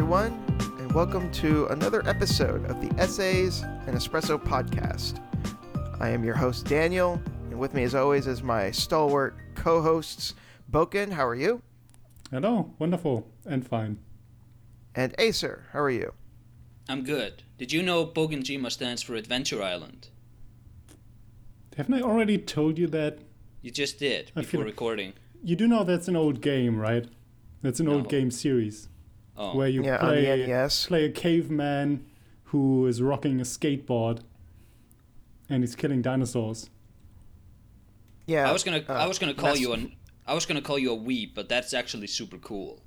everyone, and welcome to another episode of the Essays and Espresso podcast. I am your host, Daniel, and with me, as always, is my stalwart co hosts, Bouken. How are you? Hello, wonderful and fine. And Aesir, how are you? I'm good. Did you know BoukenJima stands for Adventure Island? Haven't I already told you that? You just did I before feel- recording. You do know that's an old game, right? That's an old game series Oh, where you Yeah, play play a caveman who is rocking a skateboard and he's killing dinosaurs. Yeah. I was gonna uh, I was gonna call you an I was gonna call you a weep, but that's actually super cool.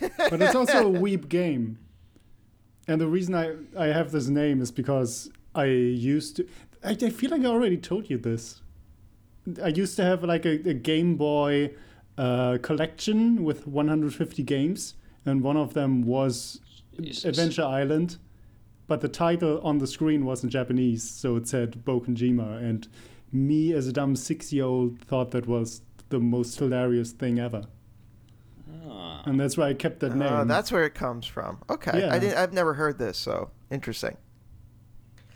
But it's also a weep game. And the reason I, I have this name is because I used to. I, I feel like I already told you this. I used to have like a, a Game Boy uh, collection with 150 games, and one of them was Jesus. Adventure Island, but the title on the screen was in Japanese, so it said BoukenJima, and me as a dumb six-year-old thought that was the most hilarious thing ever, Ah. and that's why I kept that name. Uh, that's where it comes from. Okay. Yeah. I didn't, I've never heard this, so interesting.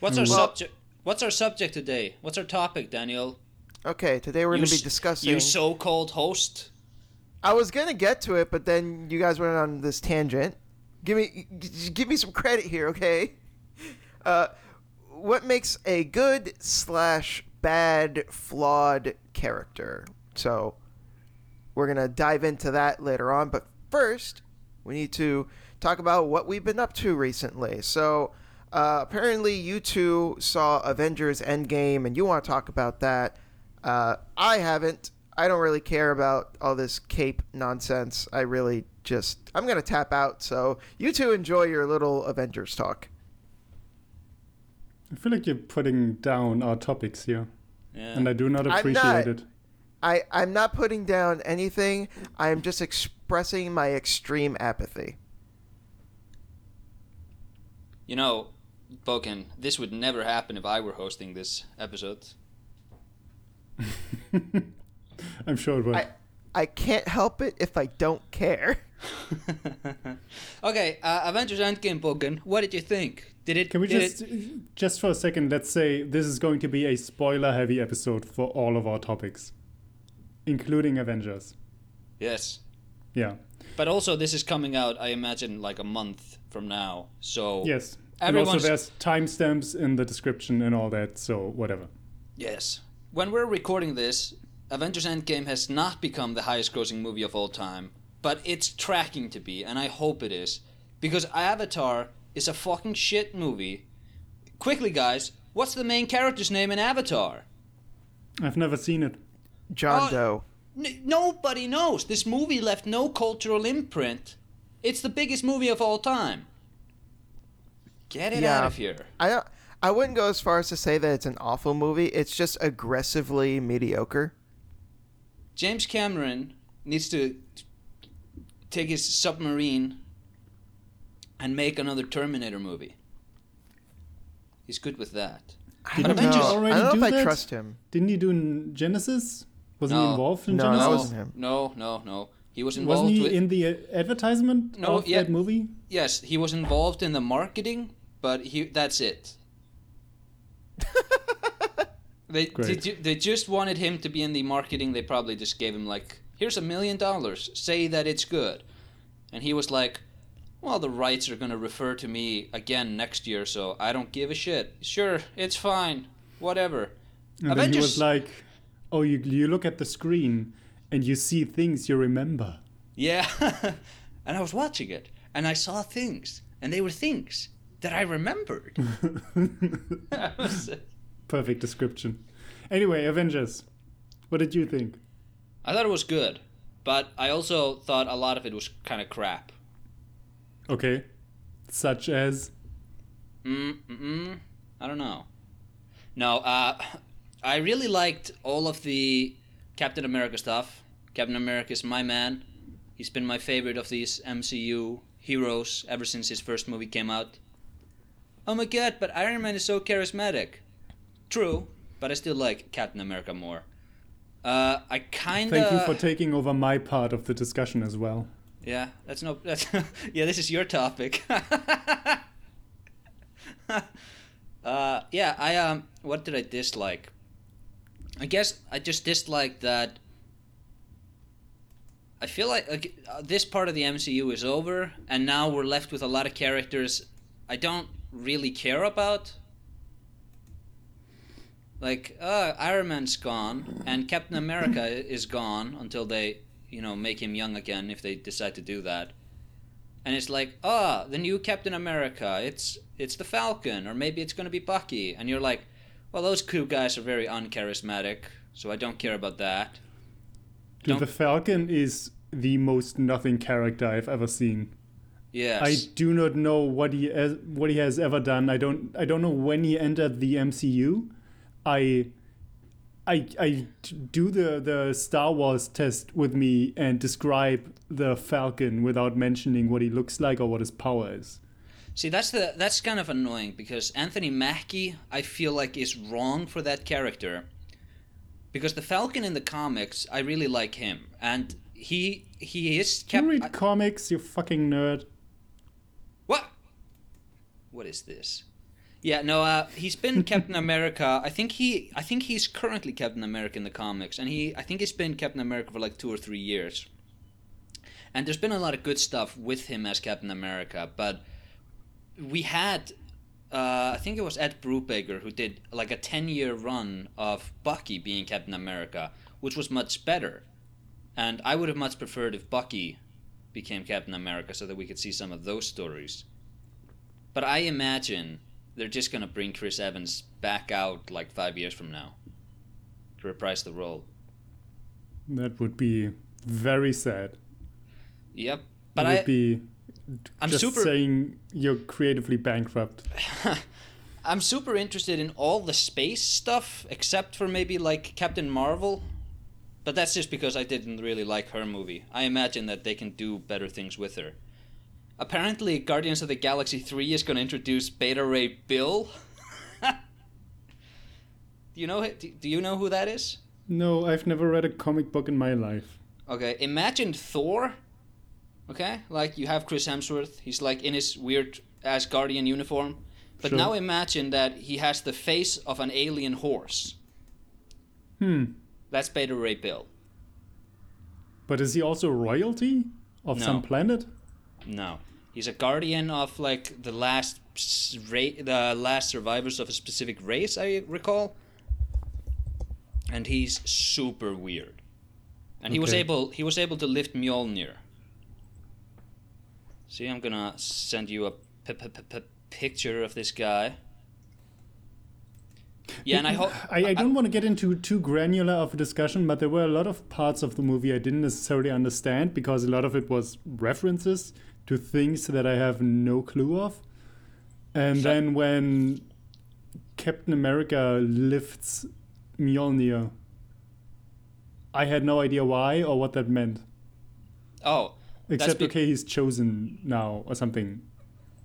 What's our Mm. Well- subject? What's our subject today? What's our topic, Daniel? Okay, today we're going to be discussing. You so-called host. I was gonna get to it, but then you guys went on this tangent. Give me, give me some credit here, okay? Uh, what makes a good slash bad flawed character? So, we're gonna dive into that later on. But first, we need to talk about what we've been up to recently. So, uh, apparently, you two saw Avengers Endgame, and you want to talk about that. Uh, I haven't. I don't really care about all this cape nonsense. I really just I'm gonna tap out. So you two enjoy your little Avengers talk. I feel like you're putting down our topics here, Yeah. and I do not appreciate not. it. I I'm not putting down anything. I am just expressing my extreme apathy. You know, Bouken, this would never happen if I were hosting this episode. I'm sure it will. I I can't help it if I don't care. okay, uh, Avengers Endgame, Bouken. What did you think? Did it? Can we just, It, just for a second, let's say this is going to be a spoiler-heavy episode for all of our topics, including Avengers. yes. Yeah. But also, this is coming out, I imagine, like a month from now. So Yes. And also, there's timestamps in the description and all that. So whatever. Yes. When we're recording this, Avengers Endgame has not become the highest grossing movie of all time, but it's tracking to be, and I hope it is. Because Avatar is a fucking shit movie. Quickly, guys, what's the main character's name in Avatar? I've never seen it. John Oh. Doe. N- nobody knows. This movie left no cultural imprint. It's the biggest movie of all time. Get it Yeah. out of here. I. I wouldn't go as far as to say that it's an awful movie. It's just aggressively mediocre. James Cameron needs to take his submarine and make another Terminator movie. He's good with that. I Didn't don't Avengers know. already I don't do know if I trust him. Didn't he do n- Genisys? Wasn't he involved in No, that Genisys? no, wasn't him. no, no, no. He was involved Wasn't he with. in the uh, advertisement No, of yeah. that movie? yes, he was involved in the marketing, but he that's it. they, they they just wanted him to be in the marketing. They probably just gave him like, here's a million dollars. Say that it's good, and he was like, well, the rights are gonna refer to me again next year, so I don't give a shit. Sure, it's fine, whatever. And then he was like, "Oh, you you look at the screen and you see things you remember." Yeah, and I was watching it, and I saw things, and they were things that I remembered. Uh, Perfect description. Anyway, Avengers. What did you think? I thought it was good, but I also thought a lot of it was kind of crap. Okay. Such as Mm, mm, I don't know. No, uh, I really liked all of the Captain America stuff. Captain America is my man. He's been my favorite of these MCU heroes ever since his first movie came out. Oh my god, but Iron Man is so charismatic. True, but I still like Captain America more. Uh, I kind of. Thank you for taking over my part of the discussion as well. Yeah, that's no. That's yeah. This is your topic. uh, yeah, I um. What did I dislike? I guess I just disliked that. I feel like like, uh, this part of the MCU is over, and now we're left with a lot of characters I don't really care about. Like, uh, Iron Man's gone, and Captain America is gone until they, you know, make him young again if they decide to do that. And it's like, ah, the new Captain America, it's it's the Falcon, or maybe it's gonna be Bucky, and you're like, well, those two guys are very uncharismatic, so I don't care about that. Dude, Don't- the Falcon is the most nothing character I've ever seen. Yes. I do not know what he has, what he has ever done. I don't I don't know when he entered the MCU. I I I do the the Star Wars test with me and describe the Falcon without mentioning what he looks like or what his power is. See, that's the that's kind of annoying because Anthony Mackie, I feel like, is wrong for that character. Because the Falcon in the comics, I really like him, and he he is Do you read I- comics, you fucking nerd? what? What is this? Yeah, no. Uh, he's been Captain America. I think he I think he's currently Captain America in the comics, and he I think he's been Captain America for like two or three years. And there's been a lot of good stuff with him as Captain America, but we had uh, I think it was Ed Brubaker who did like a 10 year run of Bucky being Captain America, which was much better. And I would have much preferred if Bucky became Captain America so that we could see some of those stories. But I imagine they're just going to bring Chris Evans back out like five years from now to reprise the role. That would be very sad. Yep. But it would I, be I'm just super. saying you're creatively bankrupt. I'm super interested in all the space stuff except for maybe like Captain Marvel. But that's just because I didn't really like her movie. I imagine that they can do better things with her. Apparently, Guardians of the Galaxy 3 is going to introduce Beta Ray Bill. do you know do do you know who that is? No, I've never read a comic book in my life. Okay, imagine Thor. Okay, like you have Chris Hemsworth. He's like in his weird Asgardian uniform. But Sure. now imagine that he has the face of an alien horse. Hmm. That's Beta Ray Bill. But is he also royalty of No. some planet? No, he's a guardian of like the last ra- the last survivors of a specific race. I recall. And he's super weird. And he was able he was able to lift Mjolnir. See, I'm gonna send you a p- p- p- picture of this guy. Yeah, and I hope I, I don't want to get into too granular of a discussion, but there were a lot of parts of the movie I didn't necessarily understand because a lot of it was references to things that I have no clue of. And Sure. then when Captain America lifts Mjolnir, I had no idea why or what that meant. Oh, Except, be- okay, he's chosen now or something.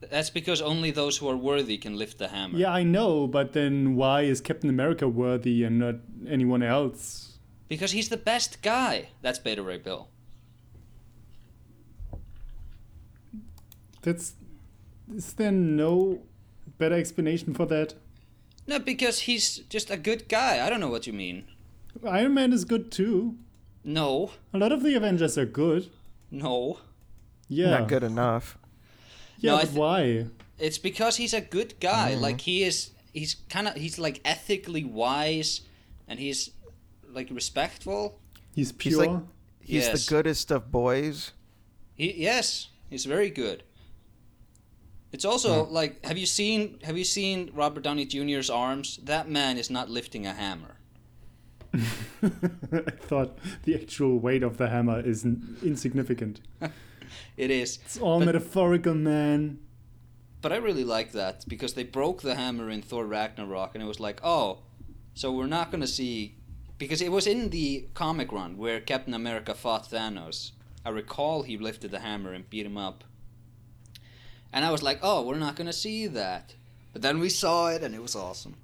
that's because only those who are worthy can lift the hammer. Yeah, I know, but then why is Captain America worthy and not anyone else? Because he's the best guy. That's Beta Ray Bill. That's. Is there no better explanation for that? No, because he's just a good guy. I don't know what you mean. Iron Man is good too. No, A lot of the Avengers are good. no. Yeah. Not good enough. Yeah, No, but th- why? It's because he's a good guy. Mm-hmm. Like he is. He's kind of. He's like ethically wise, and he's like respectful. He's He's pure. like- He's Yes. the goodest of boys. He yes, he's very good. It's also hmm. like have you seen have you seen Robert Downey Jr.'s arms? That man is not lifting a hammer. I thought the actual weight of the hammer is insignificant. It is. It's all But- metaphorical, man. But I really like that because they broke the hammer in Thor Ragnarok, and it was like, oh, so we're not gonna see because it was in the comic run where Captain America fought Thanos. I recall he lifted the hammer and beat him up, and I was like, oh, we're not gonna see that. But then we saw it, and it was awesome.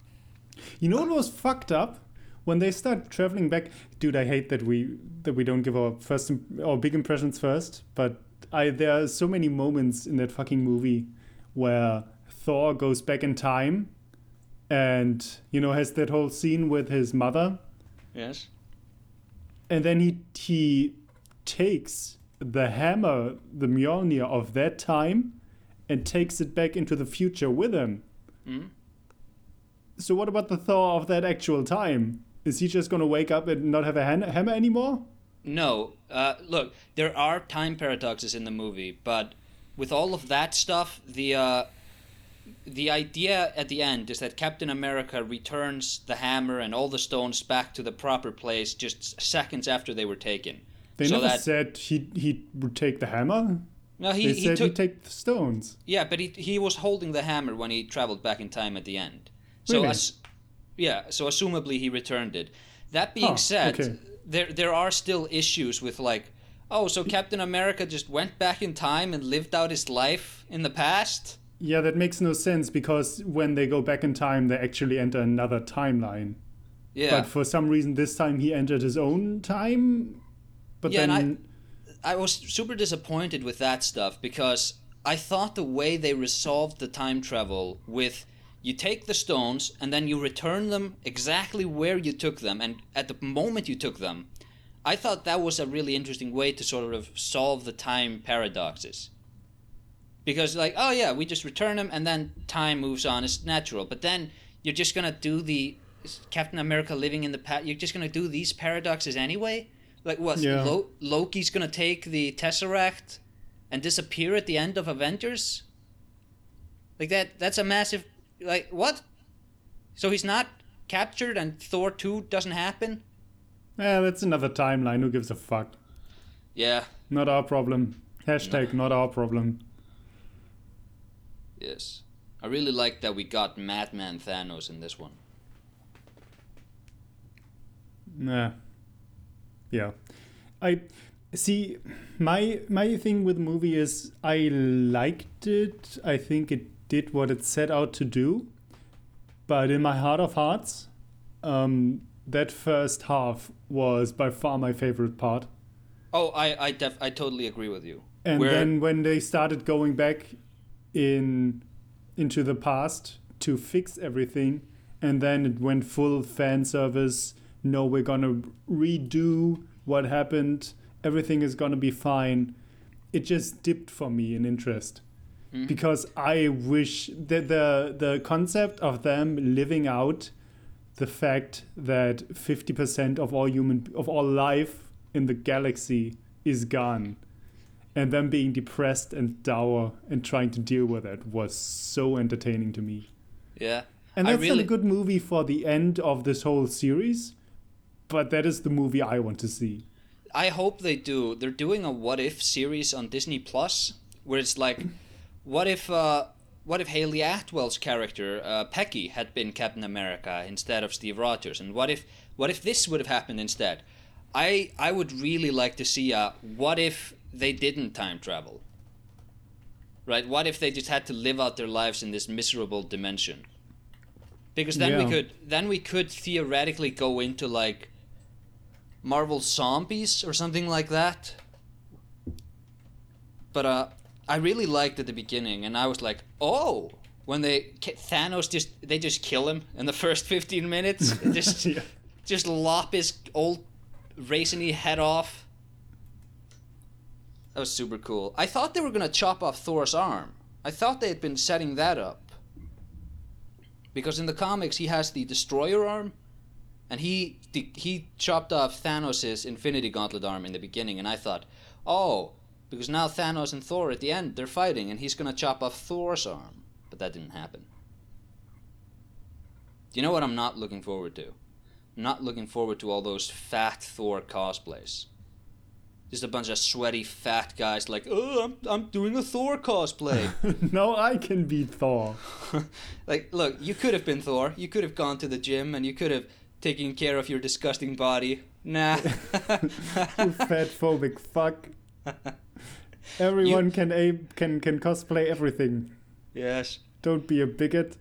You know what was fucked up? When they start traveling back, dude, I hate that we that we don't give our first im- our big impressions first. But I there are so many moments in that fucking movie where Thor goes back in time and you know has that whole scene with his mother Yes. and then he he takes the hammer, the Mjolnir of that time, and takes it back into the future with him. Mhm. So what about the Thor of that actual time? Is he just gonna wake up and not have a hammer anymore? No, uh, look, there are time paradoxes in the movie, but with all of that stuff, the uh, the idea at the end is that Captain America returns the hammer and all the stones back to the proper place just seconds after they were taken. They so never that said he he would take the hammer. No, he, they he said took he'd take the stones. yeah, but he he was holding the hammer when he traveled back in time at the end. So Really? as, yeah, so assumably he returned it. That being Huh, said, okay. there there are still issues with like, oh, so Captain America just went back in time and lived out his life in the past. Yeah, that makes no sense because when they go back in time, they actually enter another timeline. Yeah, But for some reason, this time he entered his own time. But Yeah, then, I was super disappointed with that stuff because I thought the way they resolved the time travel with you take the stones and then you return them exactly where you took them and at the moment you took them, I thought that was a really interesting way to sort of solve the time paradoxes. Because like, oh yeah, we just return them and then time moves on. It's natural. But then you're just gonna do the Captain America living in the past. You're just gonna do these paradoxes anyway. Like what? Yeah. Lo- Loki's gonna take the Tesseract and disappear at the end of Avengers. Like that. That's a massive. Like what? So he's not captured, and Thor two doesn't happen. yeah, that's another timeline. Who gives a fuck? Yeah. Not our problem. Hashtag not our problem. Yes. I really like that we got Madman Thanos in this one. Nah. Yeah. I see my my thing with the movie is I liked it. I think it did what it set out to do. But in my heart of hearts, um, that first half was by far my favorite part. Oh, I I def- I totally agree with you. And Where- then when they started going back in into the past to fix everything, and then it went full fan service. No, we're gonna redo what happened. Everything is gonna be fine. It just dipped for me in interest Mhm. because I wish that the the concept of them living out the fact that fifty percent of all human of all life in the galaxy is gone and them being depressed and dour and trying to deal with it was so entertaining to me. Yeah. And that's really- a good movie for the end of this whole series, but that is the movie I want to see. I hope they do. They're doing a what if series on Disney Plus where it's like what if uh what if Hayley Atwell's character uh, Peggy had been Captain America instead of Steve Rogers and what if what if this would have happened instead? I I would really like to see a what if they didn't time travel. Right? What if they just had to live out their lives in this miserable dimension? Because then we could then we could theoretically go into like Marvel Zombies or something like that. But uh, I really liked at the beginning, and I was like, oh, when they Thanos just they just kill him in the first fifteen minutes, just Yeah. just lop his old raisiny head off. That was super cool. I thought they were gonna chop off Thor's arm. I thought they had been setting that up. Because in the comics he has the destroyer arm, and he he chopped off Thanos' Infinity Gauntlet arm in the beginning, and I thought, oh, because now Thanos and Thor at the end they're fighting, and he's gonna chop off Thor's arm, but that didn't happen. Do you know what I'm not looking forward to? I'm not looking forward to all those fat Thor cosplays. Just a bunch of sweaty fat guys like, oh, I'm, I'm doing a Thor cosplay. no, I can be Thor. like, look, you could have been Thor. You could have gone to the gym and you could have taken care of your disgusting body. Nah. You fat phobic fuck. Everyone can aim can can cosplay everything. yes. Don't be a bigot,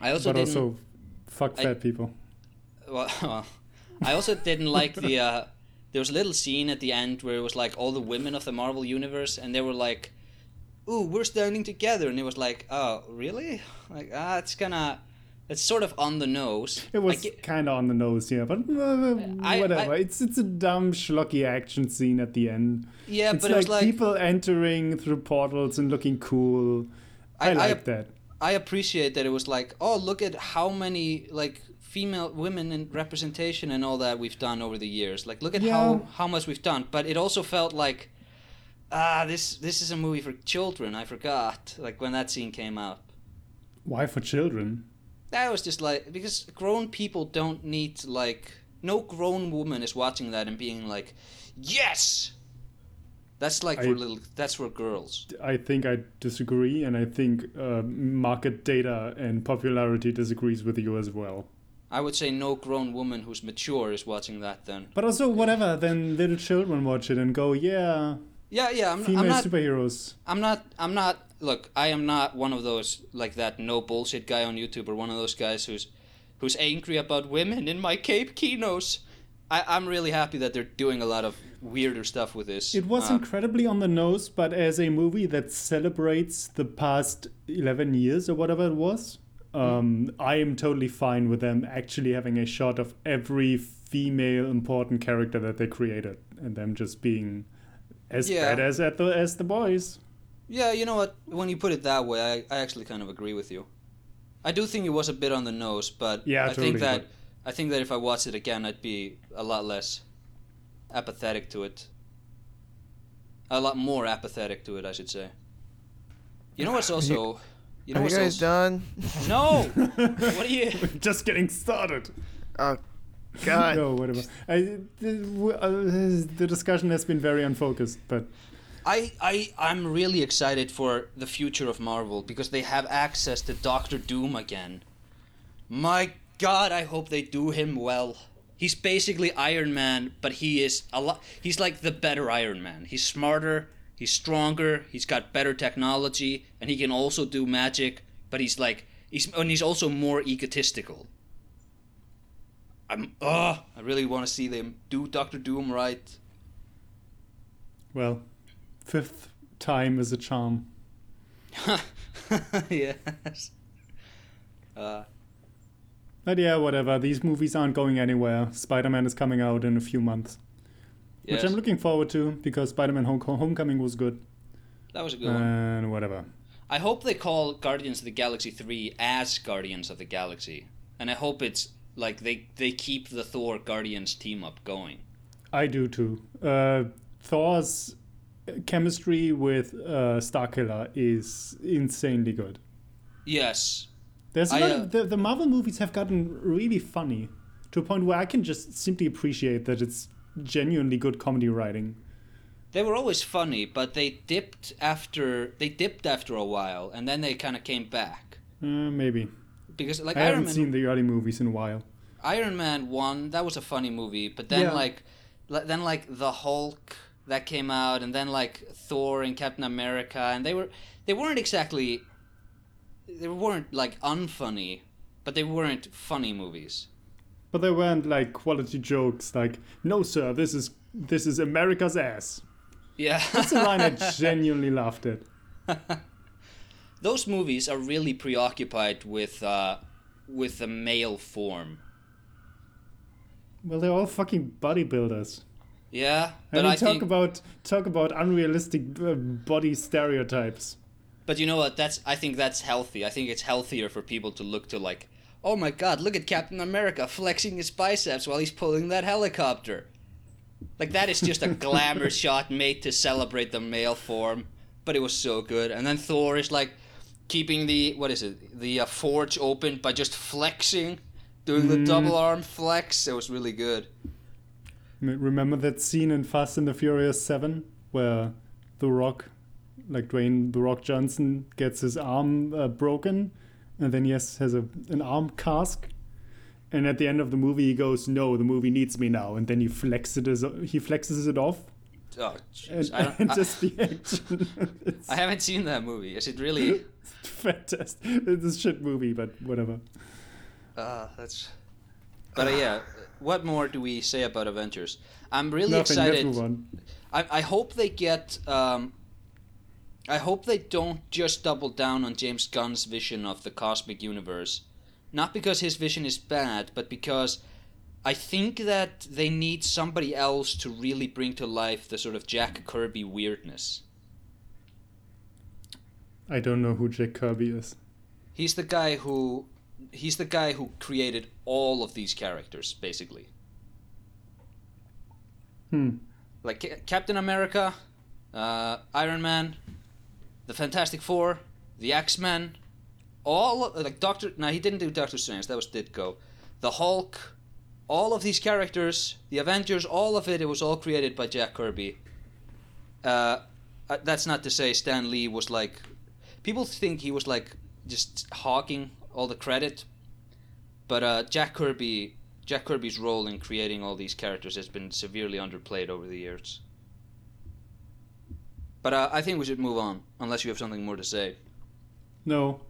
I also but didn't. also fuck I- fat people. well, well, I also didn't like the uh, there was a little scene at the end where it was like all the women of the Marvel universe, and they were like, "Ooh, we're standing together," and it was like, "Oh, really? Like, ah, it's gonna." It's sort of on the nose. It was I kind of on the nose, yeah, but uh, whatever. I- it's it's a dumb schlocky action scene at the end. yeah, it's but like, it like people entering through portals and looking cool. I, I- I- like that. I appreciate that it was like, oh, look at how many like female women in representation and all that we've done over the years. Like, look at Yeah. how how much we've done. But it also felt like, ah, this this is a movie for children. I forgot. Like when that scene came out, Why for children? That was just like because grown people don't need like no grown woman is watching that and being like, yes. That's like for I- little. That's for girls. I think I disagree, and I think uh, market data and popularity disagrees with you as well. I would say no grown woman who's mature is watching that. Then But also, whatever, then little children watch it and go, yeah, yeah, yeah. I'm, female I'm not. superheroes. I'm not. I'm not. Look, I am not one of those like that no bullshit guy on YouTube or one of those guys who's who's angry about women in my Cape Kinos. I, I'm really happy that they're doing a lot of weirder stuff with this. It was Uh, incredibly on the nose, but as a movie that celebrates the past 11 years or whatever it was, um, I am totally fine with them actually having a shot of every female important character that they created and them just being as Yeah. badass as the, as the boys. Yeah, you know what? When you put it that way, I, I actually kind of agree with you. I do think it was a bit on the nose, but Yeah, I think totally, that I think that if I watched it again, I'd be a lot less apathetic to it. A lot more apathetic to it, I should say. You know what's also, you know Are you what's guys also, done? no. what are you? We're just getting started. Oh, God. no, whatever. I, the, uh, the discussion has been very unfocused, but I, I, I'm really excited for the future of Marvel because they have access to Doctor Doom again. My God, I hope they do him well. He's basically Iron Man, but he is a lot. He's like the better Iron Man. He's smarter. He's stronger. He's got better technology, and he can also do magic. But he's like he's and he's also more egotistical. I'm oh, I really want to see them do Doctor Doom right. well, fifth time is a charm. yes. Uh, But yeah, whatever. These movies aren't going anywhere. Spider Man is coming out in a few months, yes. which I'm looking forward to because Spider Man Home- Homecoming was good. that was a good one. And whatever. I hope they call Guardians of the Galaxy 3 as Guardians of the Galaxy. And I hope it's like they, they keep the Thor Guardians team up going. I do too. Uh, Thor's chemistry with uh, Starkiller is insanely good. Yes. There's a I, lot uh, of, the, the Marvel movies have gotten really funny to a point where I can just simply appreciate that it's genuinely good comedy writing. They were always funny, but they dipped after they dipped after a while and then they kind of came back. Uh, maybe. Because like I Iron haven't Man seen the early movies in a while. Iron Man 1, that was a funny movie, but then Yeah. like then like the Hulk that came out and then like Thor and Captain America and they were they weren't exactly they weren't like unfunny, but they weren't funny movies. But they weren't like quality jokes like, no sir, this is this is America's ass. Yeah. That's a line I genuinely laughed at. Those movies are really preoccupied with uh with the male form. Well, they're all fucking bodybuilders. Yeah, I mean, I talk think about talk about unrealistic uh, body stereotypes. But you know what? That's I think that's healthy. I think it's healthier for people to look to like, oh my God, look at Captain America flexing his biceps while he's pulling that helicopter. Like that is just a glamour shot made to celebrate the male form, but it was so good. And then Thor is like keeping the what is it? The uh, forge open by just flexing, doing the double arm flex. It was really good. Remember that scene in Fast and the Furious Seven where The Rock, like Dwayne The Rock Johnson, gets his arm uh, broken, and then he has, has a an arm cask. And at the end of the movie, he goes, "No, the movie needs me now." And then he flexes it. He flexes it off, Oh, and. I, don't, and I, just the action. I haven't seen that movie. Is it really? fantastic. It's a shit movie, but whatever. Uh, that's But uh, yeah, what more do we say about Avengers? I'm really Nothing. excited. Let's move on. I, I hope they get. Um, I hope they don't just double down on James Gunn's vision of the cosmic universe. Not because his vision is bad, but because I think that they need somebody else to really bring to life the sort of Jack Kirby weirdness. I don't know who Jack Kirby is. He's the guy who he's the guy who created all of these characters basically. Hmm. Like Ca- Captain America, uh, Iron Man, the Fantastic Four, the X Men, all like Doctor. No, he didn't do Doctor Strange. That was Ditko. The Hulk, all of these characters, the Avengers, all of it. It was all created by Jack Kirby. Uh, uh, that's not to say Stan Lee was like. People think he was like just hawking all the credit, but uh, Jack Kirby. Jack Kirby's role in creating all these characters has been severely underplayed over the years. But uh, I think we should move on, unless you have something more to say. No.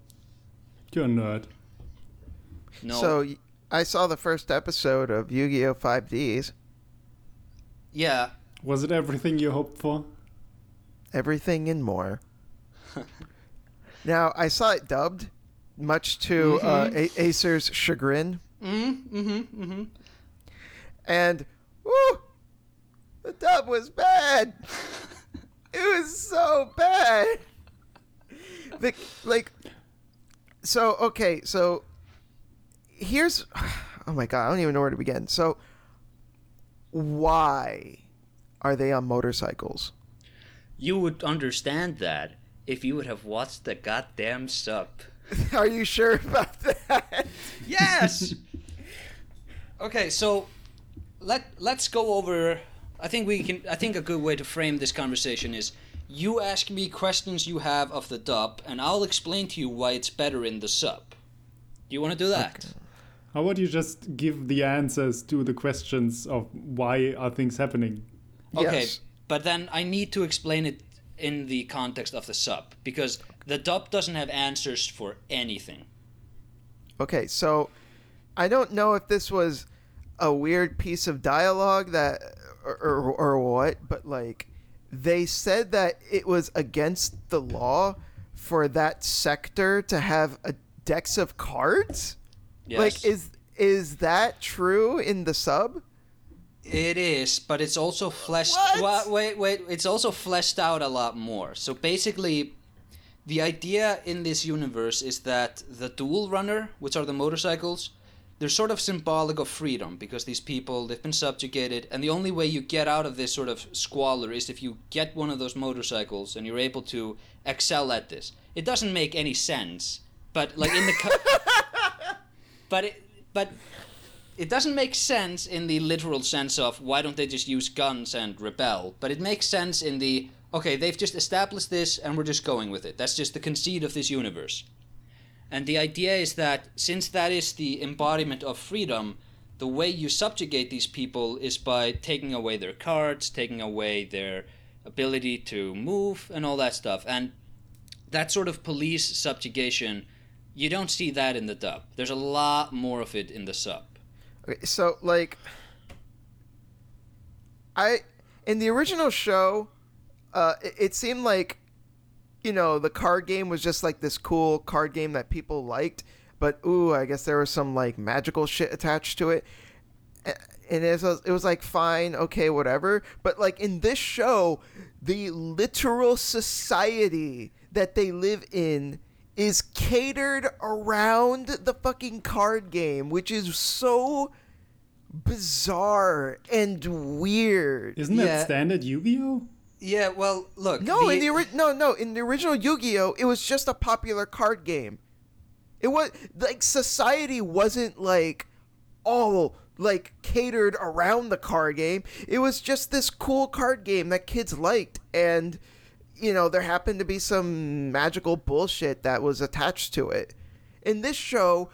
You're not. No. So I saw the first episode of Yu-Gi-Oh! 5Ds. yeah, Was it everything you hoped for? Everything and more. now I saw it dubbed, much to uh, A- Aesir's chagrin, Mm-hmm. Mm-hmm. Mm-hmm. and woo, the dub was bad. it was so bad. The, like, so okay, so here's, oh my god, I don't even know where to begin. So, why are they on motorcycles? You would understand that if you would have watched the goddamn sub. Are you sure about that? Yes. okay, so let let's go over. I think we can. I think a good way to frame this conversation is you ask me questions you have of the dub, and I'll explain to you why it's better in the sub. Do you want to do that? How about you just give the answers to the questions of why are things happening? Okay, Yes. but then I need to explain it in the context of the sub because the dub doesn't have answers for anything. Okay, so I don't know if this was a weird piece of dialogue that or, or, or what, but like they said that it was against the law for that sector to have a dex of cards. Yes. Like is is that true in the sub? It is, but it's also fleshed. What? Wa- wait, wait. It's also fleshed out a lot more. So basically, the idea in this universe is that the duel runner, which are the motorcycles, they're sort of symbolic of freedom because these people they've been subjugated, and the only way you get out of this sort of squalor is if you get one of those motorcycles and you're able to excel at this. It doesn't make any sense, but like in the. Co- but it, but it doesn't make sense in the literal sense of why don't they just use guns and rebel, but it makes sense in the okay, they've just established this and we're just going with it. That's just the conceit of this universe. And the idea is that since that is the embodiment of freedom, the way you subjugate these people is by taking away their cards, taking away their ability to move, and all that stuff. And that sort of police subjugation, you don't see that in the dub. There's a lot more of it in the sub. Okay, so like I in the original show, uh, it, it seemed like you know the card game was just like this cool card game that people liked, but ooh, I guess there was some like magical shit attached to it. And it was, it was like fine, okay, whatever. But like in this show, the literal society that they live in is catered around the fucking card game, which is so bizarre and weird. Isn't Yeah. that standard Yu-Gi-Oh? Yeah, well, look. No, in the ori- no, no, in the original Yu-Gi-Oh, it was just a popular card game. It was like society wasn't like all like catered around the card game. It was just this cool card game that kids liked and you know, there happened to be some magical bullshit that was attached to it. In this show,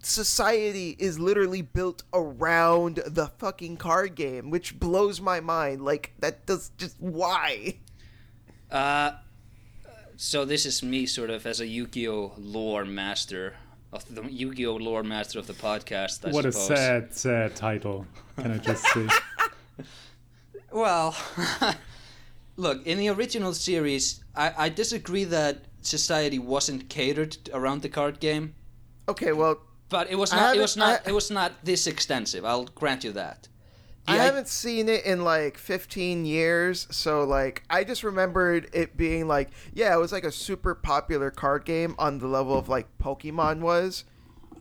society is literally built around the fucking card game, which blows my mind. Like that does just why? Uh, so this is me sort of as a Yu-Gi-Oh lore master. of the Yu-Gi-Oh lore master of the podcast. I what a sad, sad title. Can I just say? Well, look, in the original series, I, I disagree that society wasn't catered around the card game, Okay, well, but it was not. It was not. I- it was not this extensive. I'll grant you that. The I i- haven't seen it in like 15 years, so like I just remembered it being like, yeah, it was like a super popular card game on the level of like Pokemon was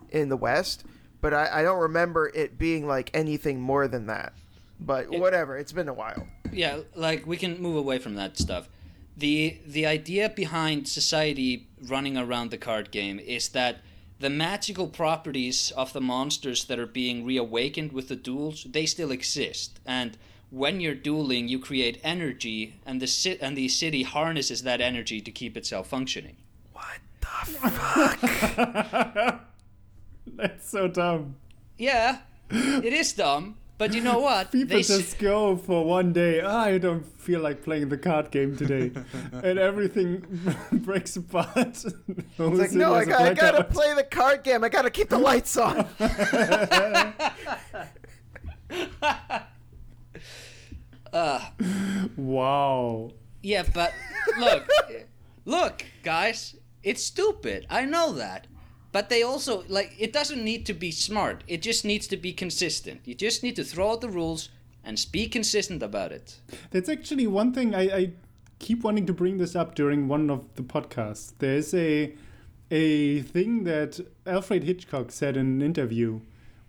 in the West, but I, I don't remember it being like anything more than that. But It- whatever, it's been a while. yeah, like we can move away from that stuff. The the idea behind society running around the card game is that the magical properties of the monsters that are being reawakened with the duels, they still exist. And when you're dueling, you create energy and the ci- and the city harnesses that energy to keep itself functioning. What the fuck? That's so dumb. Yeah, it is dumb, but you know what? People They s- just go for one day. "Ah, I don't feel like playing the card game today, and everything breaks apart. It's like, no, I, got, I gotta play the card game. I gotta keep the lights on. uh, Wow. Yeah, but look, look, guys, it's stupid. I know that. But they also like it doesn't need to be smart. It just needs to be consistent. You just need to throw out the rules and be consistent about it. That's actually one thing I, I keep wanting to bring this up during one of the podcasts. There's a a thing that Alfred Hitchcock said in an interview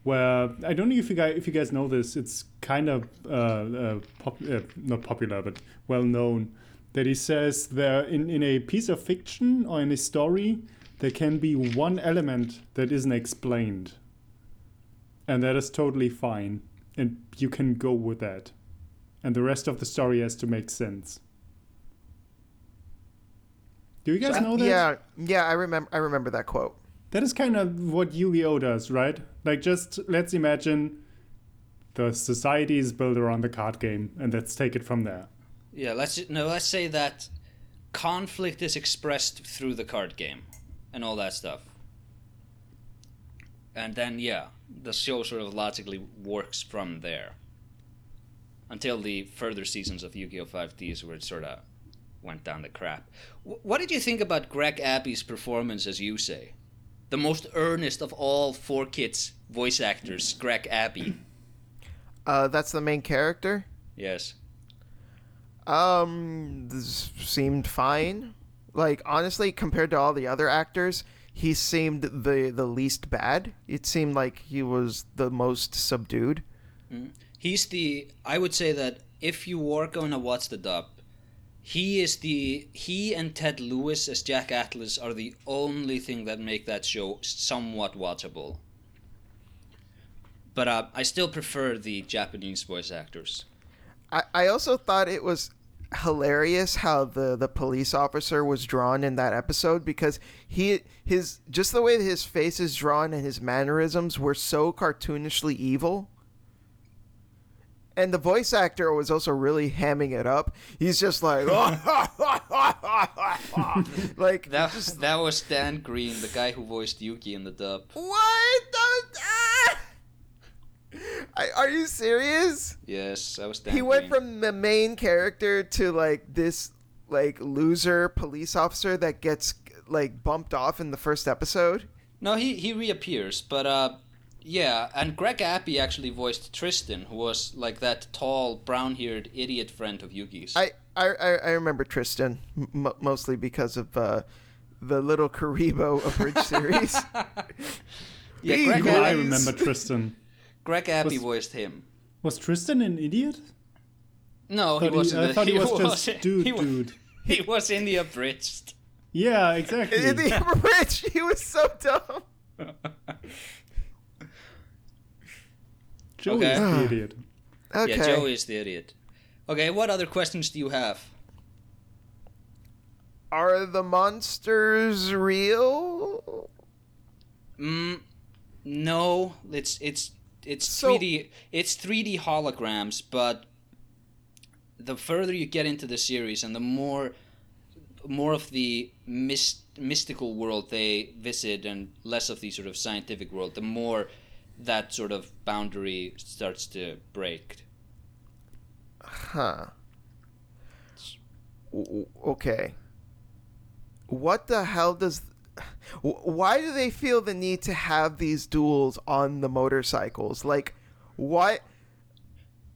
where I don't know if you guys if you guys know this. It's kind of uh, uh, pop, uh, not popular, but well known. That he says there in in a piece of fiction or in a story there can be one element that isn't explained, and that is totally fine, and you can go with that and the rest of the story has to make sense. Do you guys know that? yeah, yeah, I remember. I remember that quote. That is kind of what Yu-Gi-Oh does, right? Like, just let's imagine the society is built around the card game, and let's take it from there. Yeah, let's no, let's say that conflict is expressed through the card game and all that stuff. And then yeah, the show sort of logically works from there. Until the further seasons of Yu-Gi-Oh! 5Ds where it sort of went down the crap. Wh- what did you think about Greg Abbey's performance as Yusei? The most earnest of all four kids voice actors, Greg Abbey. Uh, that's the main character. Yes. Um, this seemed fine. Like honestly, compared to all the other actors, he seemed the the least bad. It seemed like he was the most subdued. He's the. I would say that if you were going to watch the dub, he is the. He and Ted Lewis as Jack Atlas are the only thing that make that show somewhat watchable. But uh, I still prefer the Japanese voice actors. I, I also thought it was hilarious how the, the police officer was drawn in that episode because he his just the way that his face is drawn and his mannerisms were so cartoonishly evil. And the voice actor was also really hamming it up. He's just like, like That that was Dan Green, the guy who voiced Yugi in the dub. what? The- ah! I- Are you serious? Yes, I was Dan. he went from the main character to like this like loser police officer that gets like bumped off in the first episode. No, he he reappears, but uh, yeah, and Greg Abbey actually voiced Tristan, who was like that tall, brown-haired idiot friend of Yugi's. I I, I I remember Tristan m- mostly because of uh, the little Kuriboh abridged series. yeah, Greg, boys. I remember Tristan. Greg Abbey Was- voiced him. Was Tristan an idiot? No, he he- wasn't. I the- thought he was just dude, he, wa- dude. He was in the abridged. Yeah, exactly. in the abridged, he was so dumb. Joey Okay. is the idiot. Okay. Yeah, Joe is the idiot. Okay, what other questions do you have? Are the monsters real? Mm, no, it's it's it's So- 3D. It's 3D holograms, but the further you get into the series and the more more of the mys- mystical world they visit and less of the sort of scientific world, the more that sort of boundary starts to break. Huh. Okay. What the hell does. Why do they feel the need to have these duels on the motorcycles? Like, what?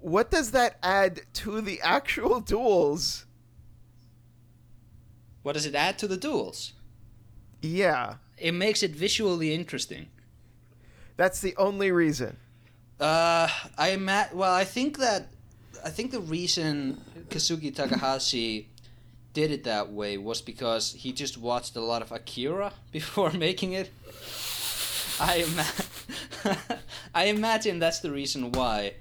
What does that add to the actual duels? What does it add to the duels? Yeah, It makes it visually interesting. that's the only reason. Uh, I ima- well, I think that I think the reason Kazuki Takahashi did it that way was because he just watched a lot of Akira before making it. I ima- I imagine that's the reason why.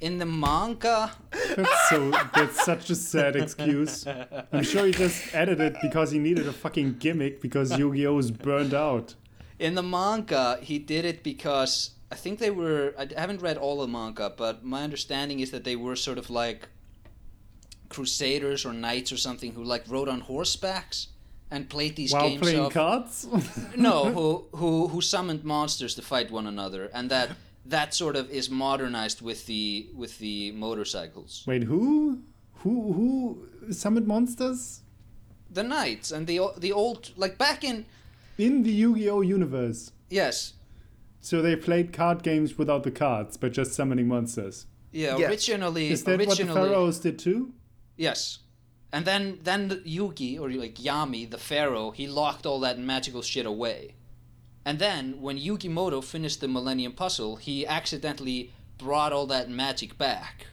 In the manga, That's so. That's such a sad excuse. I'm sure he just added it because he needed a fucking gimmick because Yu-Gi-Oh is burned out. in the manga, he did it because I think they were. I haven't read all the manga, but my understanding is that they were sort of like crusaders or knights or something who like rode on horsebacks and played these While games playing of cards. no who who who summoned monsters to fight one another and that that sort of is modernized with the with the motorcycles Wait, who? Who? Who summoned monsters the knights and the the old like back in in the Yu-Gi-Oh universe? yes So they played card games without the cards, but just summoning monsters. yeah Yes. originally Is that what the pharaohs did too? Yes and then then the Yugi or like Yami the pharaoh he locked all that magical shit away and then when Yugi Muto finished the Millennium Puzzle he accidentally brought all that magic back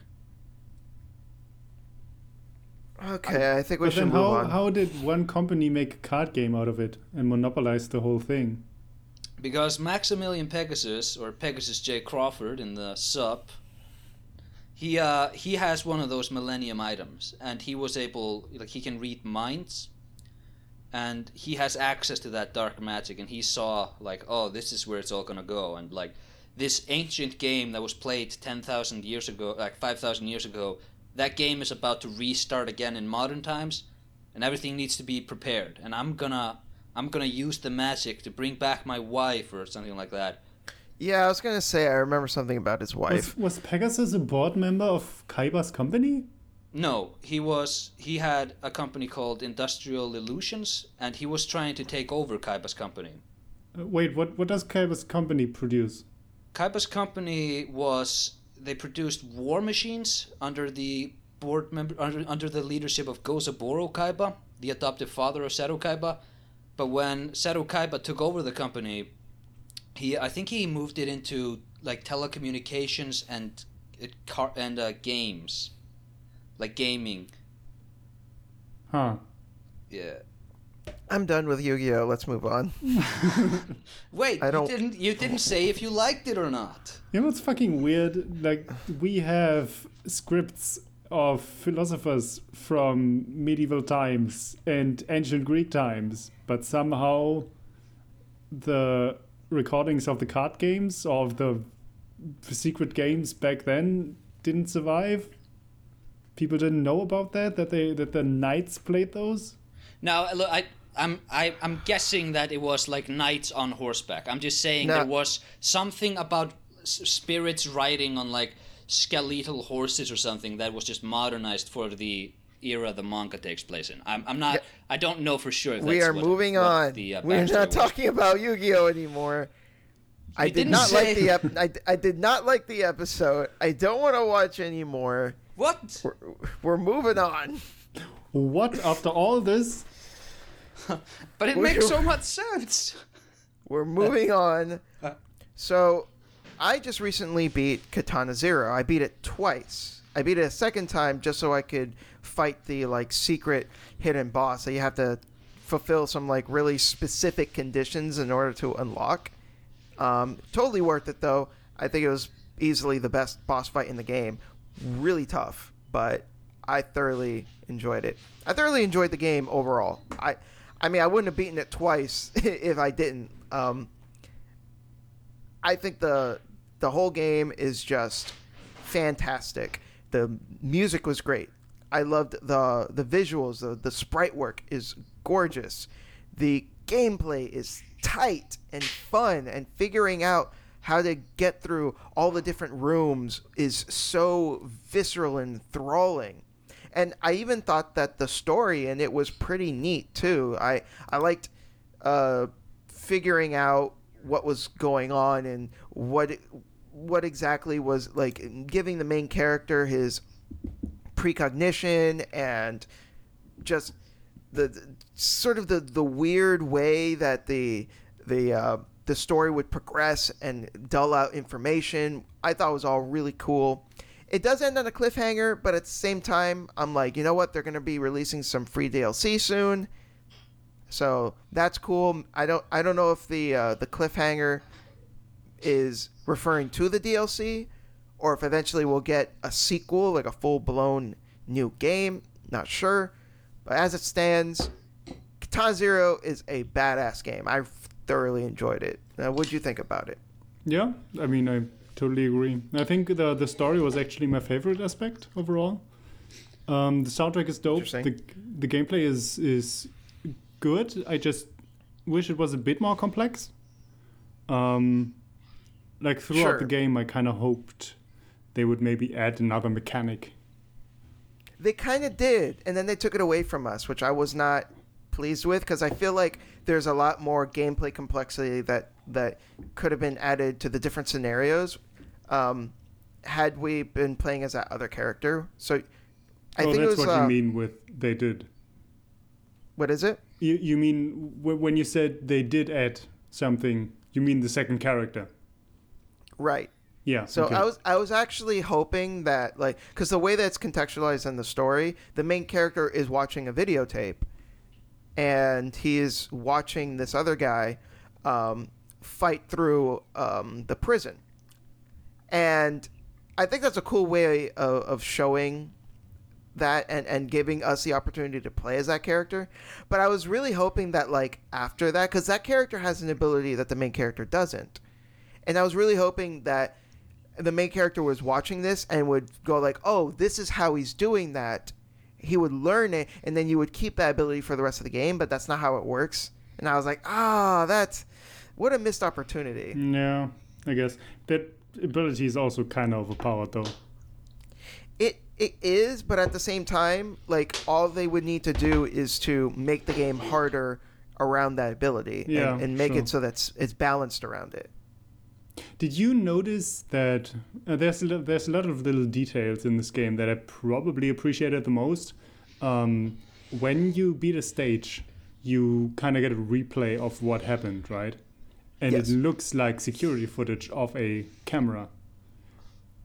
Okay, I think we But should then move how, on. how did one company make a card game out of it and monopolize the whole thing? Because Maximilian Pegasus, or Pegasus J. Crawford in the sub, he uh, he has one of those Millennium items, and he was able, like, he can read minds, and he has access to that dark magic, and he saw, like, oh, this is where it's all gonna go, and like, this ancient game that was played ten thousand years ago, like five thousand years ago, that game is about to restart again in modern times, and everything needs to be prepared, and I'm gonna I'm gonna use the magic to bring back my wife or something like that. Yeah, I was gonna say I remember something about his wife. Was, was Pegasus a board member of Kaiba's company? No, he was he had a company called Industrial Illusions, and he was trying to take over Kaiba's company. Uh, wait, what, what does Kaiba's company produce? Kaiba's company was they produced war machines under the board member under, under the leadership of Gozaburo Kaiba, the adoptive father of Seto Kaiba. But when Seto Kaiba took over the company, he I think he moved it into like telecommunications and it car and uh, games, like gaming. Huh. Yeah. I'm done with Yu-Gi-Oh. Let's move on. Wait, I don't- you didn't you didn't say if you liked it or not. You know what's fucking weird? Like, we have scripts of philosophers from medieval times and ancient Greek times, but somehow the recordings of the card games or of the secret games back then didn't survive. People didn't know about that that they that the knights played those. Now, look, I, I'm, I, I'm guessing that it was like knights on horseback. I'm just saying No. there was something about spirits riding on like skeletal horses or something that was just modernized for the era the manga takes place in. I'm, I'm not. I don't know for sure. If we are what- moving what on. The, uh, We're not was. talking about Yu-Gi-Oh anymore. I You did didn't say- like the ep- I, I did not like the episode. I don't want to watch anymore. What? We're, we're moving on. What after all this? But it We- makes so much sense. We're moving on. Uh. So, I just recently beat Katana Zero. I beat it twice. I beat it a second time just so I could fight the like secret hidden boss that you have to fulfill some like really specific conditions in order to unlock. Um, totally worth it though. I think it was easily the best boss fight in the game. Really tough, but I thoroughly enjoyed it. I thoroughly enjoyed the game overall. I, I mean, I wouldn't have beaten it twice if I didn't. Um, I think the the whole game is just fantastic. The music was great. I loved the the visuals. The the sprite work is gorgeous. The gameplay is tight and fun, and figuring out how to get through all the different rooms is so visceral and enthralling. And I even thought that the story and it was pretty neat too. I I liked uh, figuring out what was going on and what what exactly was like giving the main character his precognition and just the, the sort of the the weird way that the the uh, the story would progress and dull out information. I thought was all really cool. It does end on a cliffhanger, but at the same time, I'm like, you know what? They're going to be releasing some free DLC soon, so that's cool. I don't I don't know if the uh, the cliffhanger is referring to the DLC or if eventually we'll get a sequel, like a full blown new game. Not sure, but as it stands, Katana Zero is a badass game. I thoroughly enjoyed it. Uh, what do you think about it? Yeah, I mean, I totally agree. I think the the story was actually my favorite aspect overall. Um, the soundtrack is dope. The the gameplay is is good. I just wish it was a bit more complex. Um, like throughout sure. the game, I kind of hoped they would maybe add another mechanic. They kind of did, and then they took it away from us, which I was not pleased with because I feel like there's a lot more gameplay complexity that that could have been added to the different scenarios um, had we been playing as that other character. So I oh, think that's was, what uh, you mean with they did. What is it? You you mean when you said they did add something? You mean the second character? Right. Yeah. So okay. I was I was actually hoping that like because the way that's contextualized in the story, the main character is watching a videotape, and he is watching this other guy um, fight through um, the prison, and I think that's a cool way of, of showing that and, and giving us the opportunity to play as that character. But I was really hoping that like after that, because that character has an ability that the main character doesn't, and I was really hoping that the main character was watching this and would go like, "Oh, this is how he's doing that." He would learn it, and then you would keep that ability for the rest of the game. But that's not how it works. And I was like, "Ah, oh, that's what a missed opportunity." Yeah, I guess that ability is also kind of overpowered, though. It it is, but at the same time, like all they would need to do is to make the game harder around that ability yeah, and, and make sure. it so that it's balanced around it. Did you notice that uh, there's a, there's a lot of little details in this game that I probably appreciated the most? Um, when you beat a stage, you kind of get a replay of what happened, right? And yes. it looks like security footage of a camera.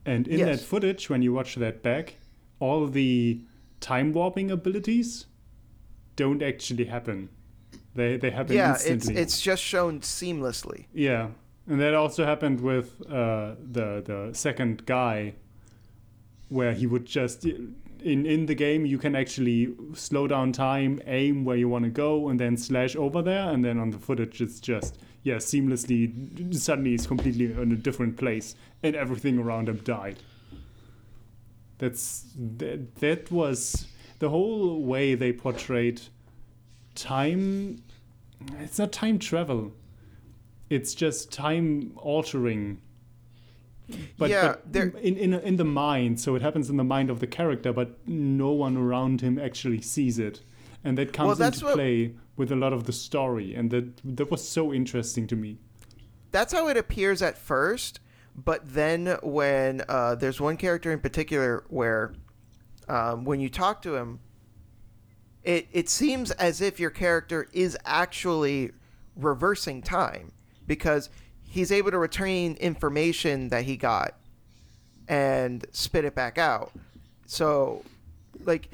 And in yes. that footage, when you watch that back, all the time warping abilities don't actually happen. They they happen yeah, instantly. it's it's just shown seamlessly. Yeah, and that also happened with uh, the the second guy, where he would just in in the game you can actually slow down time, aim where you want to go, and then slash over there, and then on the footage it's just yeah seamlessly. Suddenly he's completely in a different place, and everything around him died. That's that that was the whole way they portrayed time. It's not time travel it's just time altering. But, yeah, but in, in in the mind so it happens in the mind of the character but no one around him actually sees it. And that comes well, into what, play with a lot of the story and that that was so interesting to me. That's how it appears at first but then when uh, there's one character in particular where um, when you talk to him it, it seems as if your character is actually reversing time because he's able to retain information that he got and spit it back out. So, like,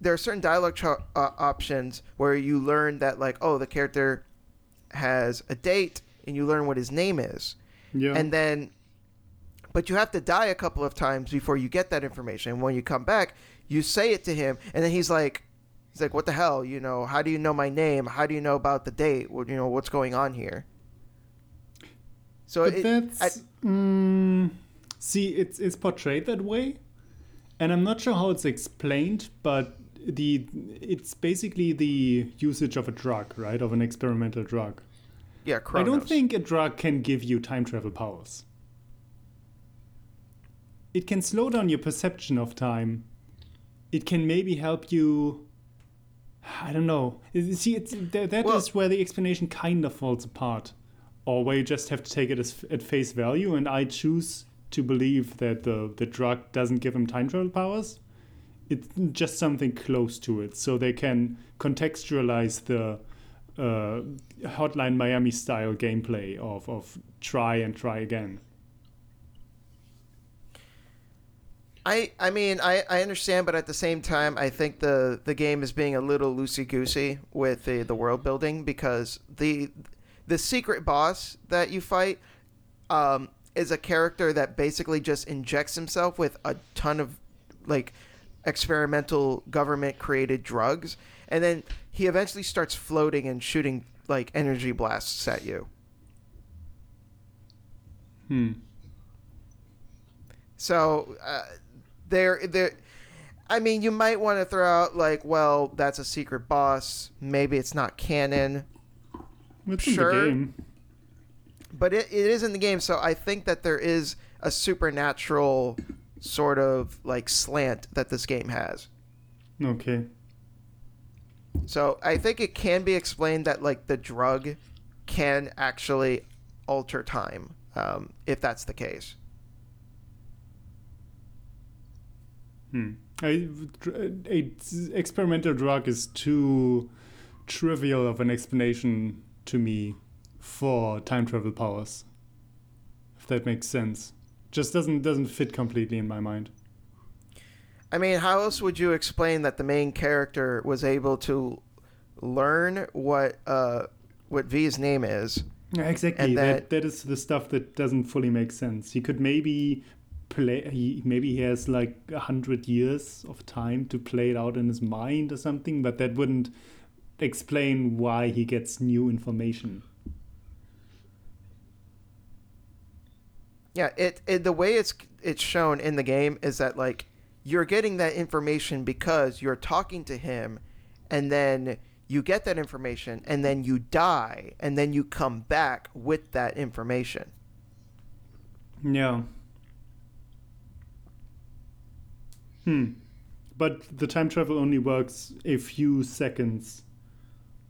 there are certain dialogue cho- uh, options where you learn that, like, oh, the character has a date, and you learn what his name is. Yeah. And then, but you have to die a couple of times before you get that information. And when you come back, you say it to him, and then he's like, he's like, what the hell? You know, how do you know my name? How do you know about the date? What, you know, what's going on here? So it, that's I, mm, see, it's it's portrayed that way, and I'm not sure how it's explained, but the it's basically the usage of a drug, right? Of an experimental drug. Yeah, Chronos. I don't think a drug can give you time travel powers. It can slow down your perception of time. It can maybe help you. I don't know. See, it's, that, that Well- is where the explanation kind of falls apart, or where you just have to take it as, at face value. And I choose to believe that the the drug doesn't give him time travel powers. It's just something close to it, so they can contextualize the uh, Hotline Miami style gameplay of, of try and try again. I I mean I, I understand, but at the same time, I think the the game is being a little loosey goosey with the the world building because the the secret boss that you fight um, is a character that basically just injects himself with a ton of like experimental government created drugs, and then he eventually starts floating and shooting like energy blasts at you. Hmm. So uh, there, there. I mean, you might want to throw out like, well, that's a secret boss. Maybe it's not canon, It's Sure. in the game. but it, it is in the game. So I think that there is a supernatural sort of like slant that this game has. Okay. So I think it can be explained that like the drug can actually alter time, um, if that's the case. Hmm. I, a experimental drug is too trivial of an explanation to me for time travel powers. If that makes sense, just doesn't doesn't fit completely in my mind. I mean, how else would you explain that the main character was able to learn what uh, what V's name is? Yeah, exactly. That, that- that is the stuff that doesn't fully make sense. He could maybe play. He maybe he has like a hundred years of time to play it out in his mind or something, but that wouldn't explain why he gets new information. Yeah, it, it the way it's it's shown in the game is that like you're getting that information because you're talking to him, and then you get that information, and then you die, and then you come back with that information. Yeah. Hmm. But the time travel only works a few seconds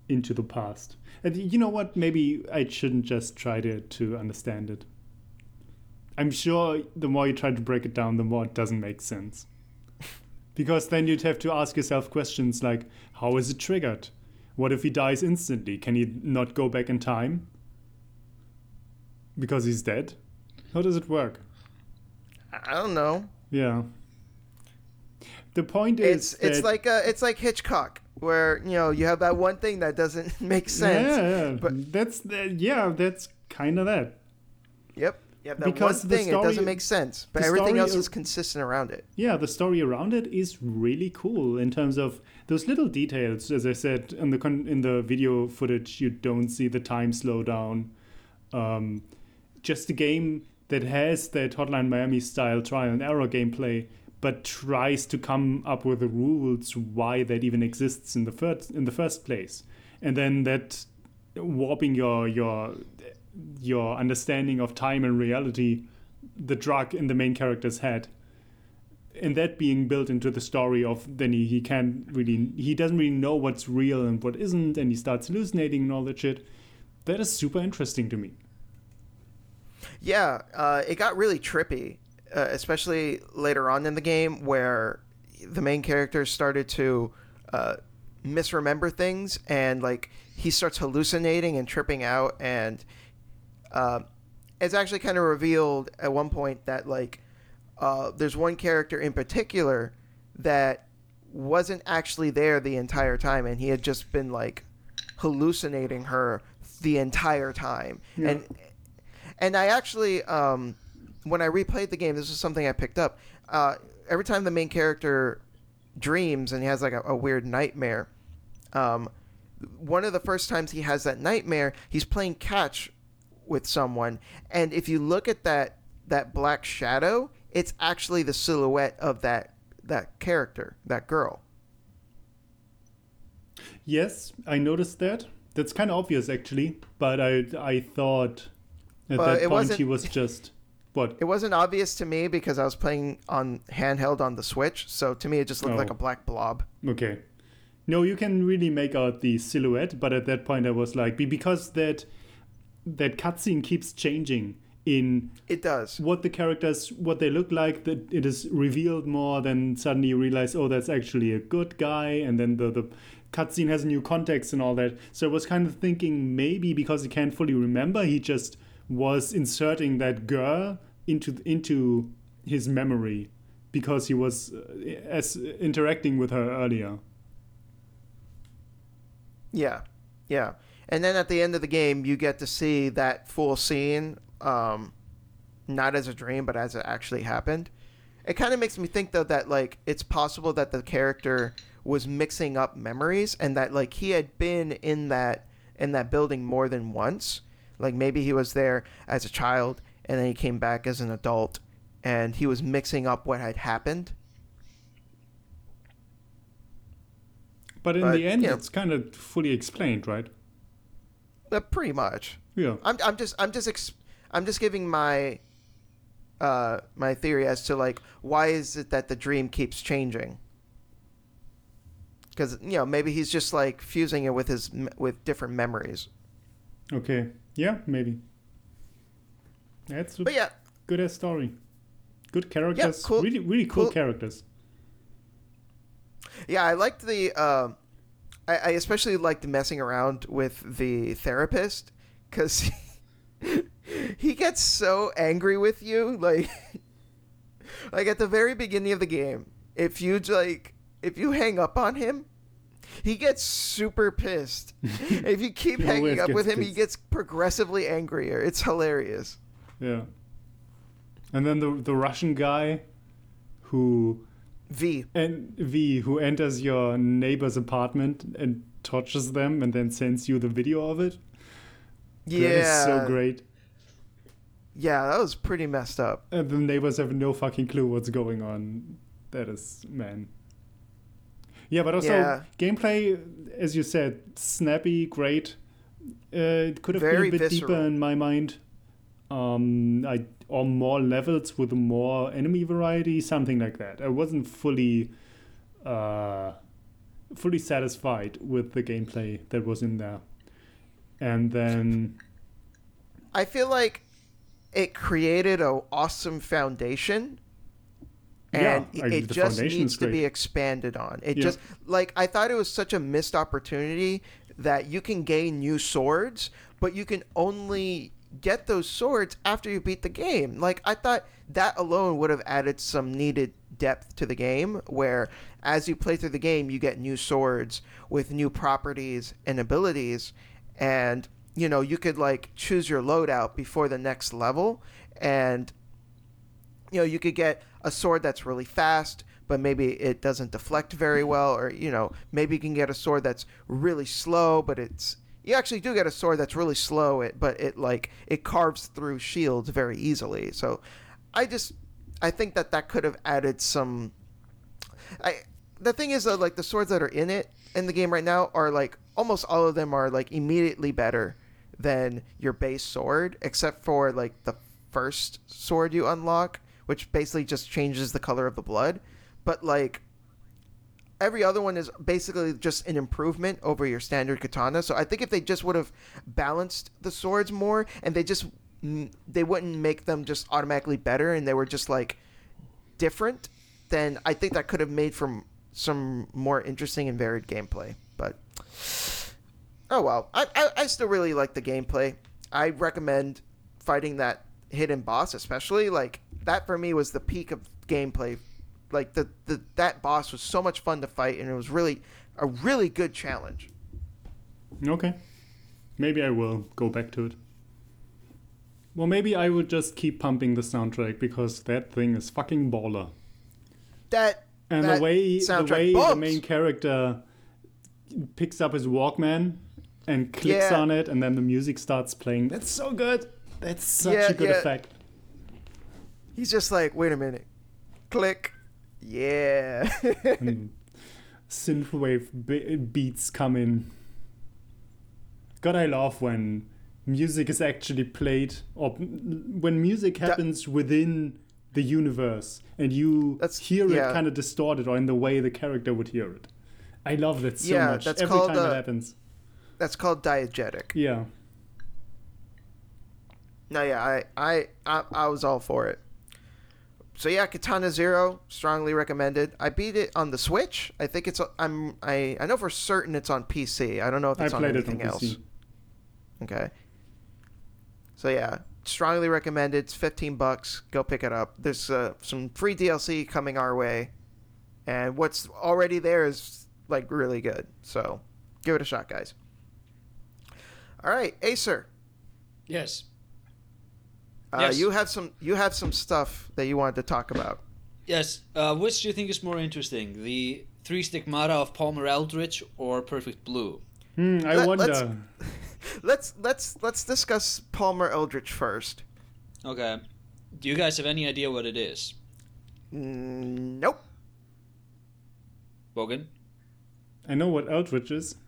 into the past. And you know what? Maybe I shouldn't just try to, to understand it. I'm sure the more you try to break it down, the more it doesn't make sense. Because then you'd have to ask yourself questions like how is it triggered? What if he dies instantly? Can he not go back in time? Because he's dead? How does it work? I don't know. Yeah. The point is It's it's like uh, it's like Hitchcock, where you know you have that one thing that doesn't make sense. Yeah, yeah. but- that's the, yeah, that's kind of that. Yep. Have that Because one thing, it doesn't make sense, but everything story else is consistent around it. Yeah, the story around it is really cool in terms of those little details. As I said in the con- in the video footage, you don't see the time slow down. Um, just a game that has that Hotline Miami style trial and error gameplay, but tries to come up with the rules why that even exists in the first in the first place, and then that warping your your your understanding of time and reality, the drug in the main character's head. And that being built into the story of then he, he can't really he doesn't really know what's real and what isn't and he starts hallucinating and all that shit. That is super interesting to me. Yeah, uh, it got really trippy, uh, especially later on in the game where the main character started to uh, misremember things and like he starts hallucinating and tripping out and uh, it's actually kind of revealed at one point that like uh, there's one character in particular that wasn't actually there the entire time and he had just been like hallucinating her the entire time Yeah. and and I actually, um, when I replayed the game, this is something I picked up. Uh, every time the main character dreams and he has like a, a weird nightmare, um, one of the first times he has that nightmare, he's playing catch with someone, and if you look at that that black shadow, it's actually the silhouette of that that character, that girl. Yes, I noticed that. That's kind of obvious actually, but I I thought at Well, that point he was just what? It wasn't obvious to me because I was playing on handheld on the Switch, so to me it just looked like Oh. a black blob. Okay. No, you can really make out the silhouette, but at that point I was like, because that that cutscene keeps changing in It does. what the characters what they look like that it is revealed more then suddenly you realize oh that's actually a good guy and then the the cutscene has a new context and all that so i was kind of thinking maybe because he can't fully remember he just was inserting that girl into into his memory because he was uh, as interacting with her earlier Yeah, yeah. And then at the end of the game, you get to see that full scene, um, not as a dream, but as it actually happened. It kind of makes me think though that like it's possible that the character was mixing up memories and that like he had been in that in that building more than once. Like maybe he was there as a child and then he came back as an adult and he was mixing up what had happened. but in But, the end yeah. it's kind of fully explained right Uh, pretty much. yeah I'm, I'm just I'm just ex- I'm just giving my uh my theory as to like why is it that the dream keeps changing? Because you know maybe he's just like fusing it with his with different memories. okay yeah maybe that's a But yeah, good as story. Good characters. cool- Really, really cool, cool- characters. yeah, I liked the. Uh, I, I especially liked messing around with the therapist because he gets so angry with you, like, like at the very beginning of the game. If you like, if you hang up on him, he gets super pissed. if you keep hanging up with him, he gets progressively angrier. It's hilarious. Yeah. And then the the Russian guy, who V. and V who enters your neighbor's apartment and tortures them and then sends you the video of it. Yeah, That is so great. Yeah, that was pretty messed up. And the neighbors have no fucking clue what's going on. That is man. Yeah, but also Yeah. gameplay, as you said, snappy, great. Uh, it could have Very been a bit deeper in my mind. Um, I or more levels with more enemy variety, something like that. I wasn't fully, uh, fully satisfied with the gameplay that was in there. And then I feel like it created a awesome foundation. And Yeah, I- it just needs to be expanded on. It Yeah. just like I thought it was such a missed opportunity that you can gain new swords, but you can only get those swords after you beat the game. Like I thought that alone would have added some needed depth to the game where as you play through the game you get new swords with new properties and abilities. And you know you could like choose your loadout before the next level. And you know you could get a sword that's really fast but maybe it doesn't deflect very well. Or you know maybe you can get a sword that's really slow but it's you actually do get a sword that's really slow it but it like it carves through shields very easily. So i just i think that that could have added some i the thing is though like the swords that are in it in the game right now are like almost all of them are like immediately better than your base sword except for like the first sword you unlock which basically just changes the color of the blood. But like every other one is basically just an improvement over your standard katana. So i think if they just would have balanced the swords more and they just they wouldn't make them just automatically better and they were just like different then i think that could have made for some more interesting and varied gameplay. But oh well. I i, I still really like the gameplay. I recommend fighting that hidden boss especially like that for me was the peak of gameplay like the, the that boss was so much fun to fight and it was really a really good challenge Okay. Maybe I will go back to it. Well, maybe I would just keep pumping the soundtrack because that thing is fucking baller. that And that the way the way the main character picks up his Walkman and clicks Yeah. on it, and then the music starts playing. That's so good. That's such Yeah, a good yeah. effect. he's just like wait a minute click Yeah. synthwave be- beats come in. God, I love when music is actually played, or when music happens within the universe, and you hear yeah. it kind of distorted, or in the way the character would hear it. I love that so Yeah, much. that's Every called, time uh, it happens. That's called diegetic. Yeah. No, yeah, I, I, I, I was all for it. So yeah, Katana Zero, strongly recommended. I beat it on the Switch. I think it's. I'm. I. I know for certain it's on PC. I don't know if I it's on played it on anything else. PC. Okay. So yeah, strongly recommended. It's 15 bucks. Go pick it up. There's uh, some free DLC coming our way, and what's already there is like really good. So give it a shot, guys. All right, Aesir. Yes. Uh, Yes. You have some. You have some stuff that you wanted to talk about. Yes. Uh, which do you think is more interesting, the Three Stigmata of Palmer Eldritch or Perfect Blue? Hmm, I Let- wonder. let's- Let's let's let's discuss Palmer Eldritch first. Okay. Do you guys have any idea what it is? Mm, nope. Bouken? I know what Eldritch is.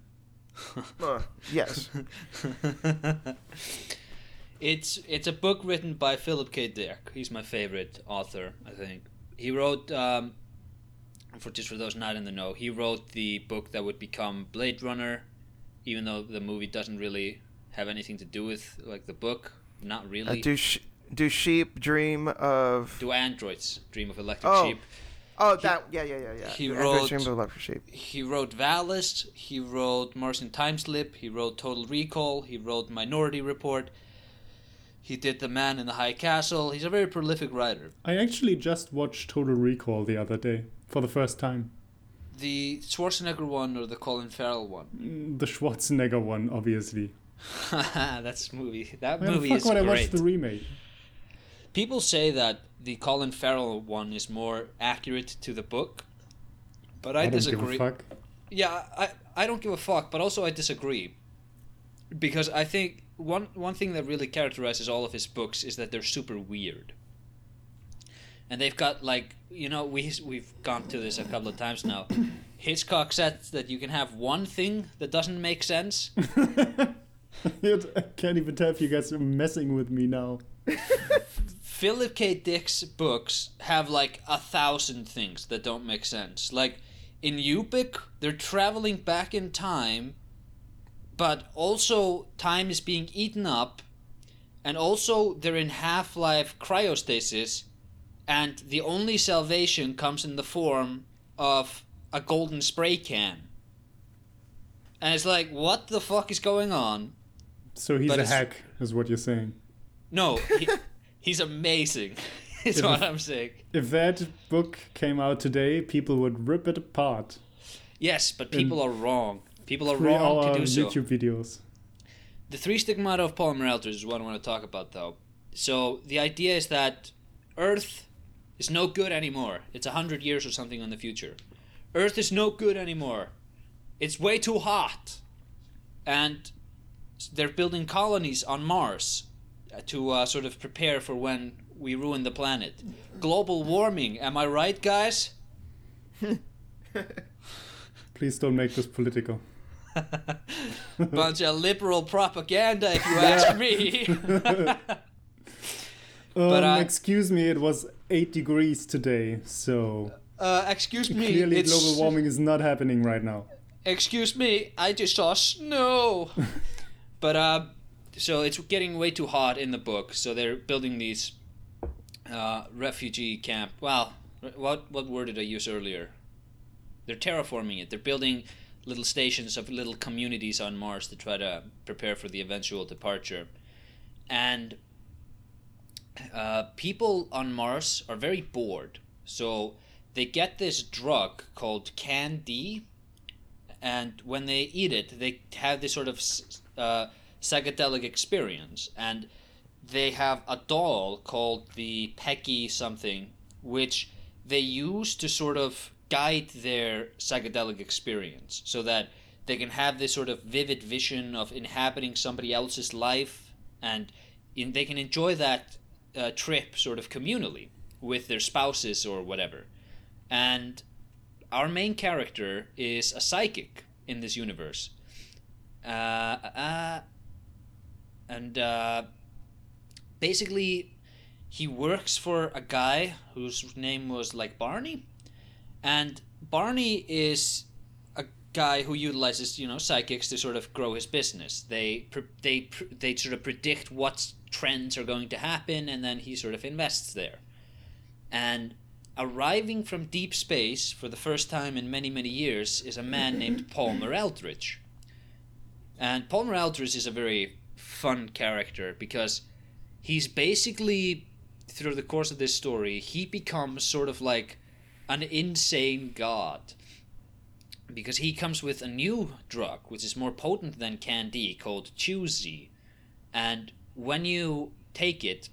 Uh, yes. it's it's a book written by Philip K. Dick. He's my favorite author, I think. He wrote um, for just for those not in the know, he wrote the book that would become Blade Runner, even though the movie doesn't really have anything to do with like the book. Not Uh, really. do sh- do sheep dream of? do androids dream of electric Oh. sheep? Oh, that yeah yeah yeah yeah. He wrote- Dream of Electric Sheep. He wrote Valis, he wrote Martian Time Slip, he wrote Total Recall, he wrote Minority Report, he did The Man in the High Castle. He's a very prolific writer. I actually just watched Total Recall the other day for the first time. The Schwarzenegger one or the Colin Farrell one? Mm, The Schwarzenegger one, obviously. That's movie. That Why the movie fuck is would I watched the remake? People say that the Colin Farrell one is more accurate to the book, but I, don't disagree. give a fuck. Yeah, I I don't give a fuck, but also I disagree. Because I think one one thing that really characterizes all of his books is that they're super weird. And they've got like, you know, we we've gone to this a couple of times now. Hitchcock said that you can have one thing that doesn't make sense. I can't even tell if you guys are messing with me now. Philip K. Dick's books have like a thousand things that don't make sense. Like in Ubik, they're traveling back in time, but also time is being eaten up, and also they're in half life cryostasis, and the only salvation comes in the form of a golden spray can. And it's like, what the fuck is going on? So he's But a hack, is what you're saying. No, he, he's amazing. Is If- what I'm saying. If that book came out today, people would rip it apart. Yes, but people are wrong. People are Three wrong hour to do so. YouTube videos. The three stigmata of Palmer Eldritch is what I want to talk about, though. So the idea is that Earth is no good anymore. It's a hundred years or something in the future. Earth is no good anymore. It's way too hot, and they're building colonies on Mars uh, to uh, sort of prepare for when we ruin the planet. Global warming. Am I right, guys? Please don't make this political. Bunch of liberal propaganda, if you ask me. Um, But, uh, excuse me, it was 8 degrees today, so uh, excuse me. clearly it's, global warming is not happening right now. Excuse me, I just saw snow. but uh, so it's getting way too hot in the book, so they're building these uh, refugee camp. Well, what what word did I use earlier? They're terraforming it. They're building little stations of little communities on Mars to try to prepare for the eventual departure, and uh, people on Mars are very bored. So they get this drug called Can-D, and when they eat it, they have this sort of uh, psychedelic experience. And they have a doll called the Pecky something, which they use to sort of guide their psychedelic experience, so that they can have this sort of vivid vision of inhabiting somebody else's life, and in, they can enjoy that uh, trip sort of communally with their spouses or whatever and our main character is a psychic in this universe. Uh, uh, and uh, basically, he works for a guy whose name was like Barney, and Barney is a guy who utilizes you know psychics to sort of grow his business. They they they sort of predict what trends are going to happen, and then he sort of invests there. And arriving from deep space for the first time in many many years is a man named Palmer Eldritch. And Palmer Eldritch is a very fun character because he's basically through the course of this story he becomes sort of like an insane god because he comes with a new drug which is more potent than Can-D called Chew-Z. And when you take it,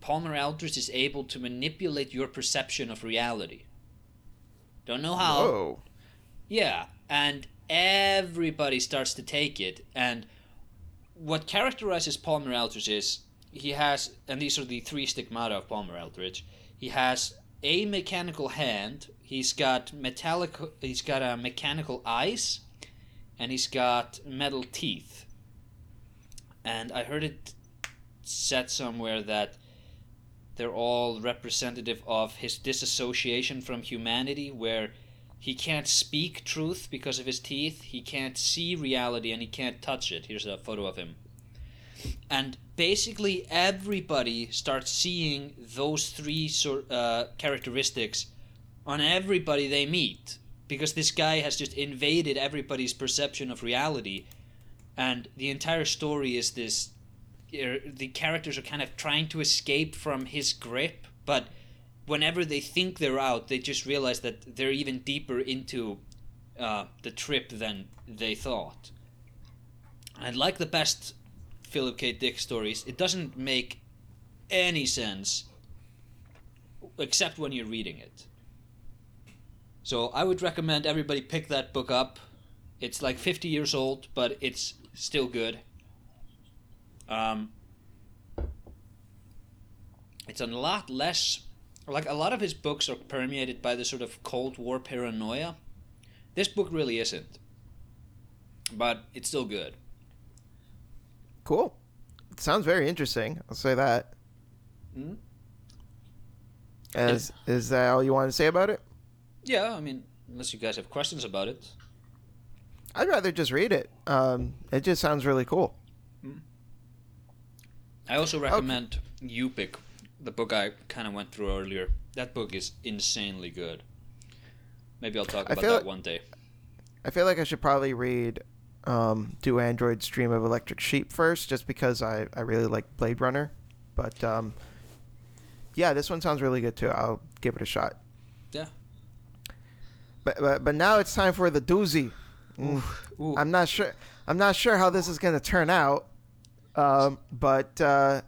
Palmer Eldritch is able to manipulate your perception of reality. Don't know how. Whoa. Yeah, and everybody starts to take it. And what characterizes Palmer Eldritch is he has, and these are the three stigmata of Palmer Eldritch. He has a mechanical hand. He's got metallic. He's got a mechanical eyes, and he's got metal teeth. And I heard it said somewhere that they're all representative of his disassociation from humanity, where he can't speak truth because of his teeth, he can't see reality, and he can't touch it. Here's a photo of him. And basically, everybody starts seeing those three sort uh, characteristics on everybody they meet because this guy has just invaded everybody's perception of reality, and the entire story is this er, the characters are kind of trying to escape from his grip, but whenever they think they're out, they just realize that they're even deeper into uh, the trip than they thought. And like the best Philip K. Dick stories, it doesn't make any sense except when you're reading it. So I would recommend everybody pick that book up. It's like 50 years old, but it's still good. Um, it's a lot less like a lot of his books are permeated by the sort of Cold War paranoia. This book really isn't, but it's still good. Cool. sounds very interesting. I'll say that. Mhm. As is that all you want to say about it? Yeah, I mean, unless you guys have questions about it. I'd rather just read it. Um, it just sounds really cool. I also recommend Ubik, the book I kind of went through earlier. That book is insanely good. Maybe I'll talk about that like- one day. I feel like I should probably read um, Do Androids Dream of Electric Sheep first, just because I, I really like Blade Runner. But um, yeah, this one sounds really good too. I'll give it a shot. Yeah. But but, but now it's time for the doozy. Ooh. I'm not sure. I'm not sure how this is going to turn out. Um, but uh,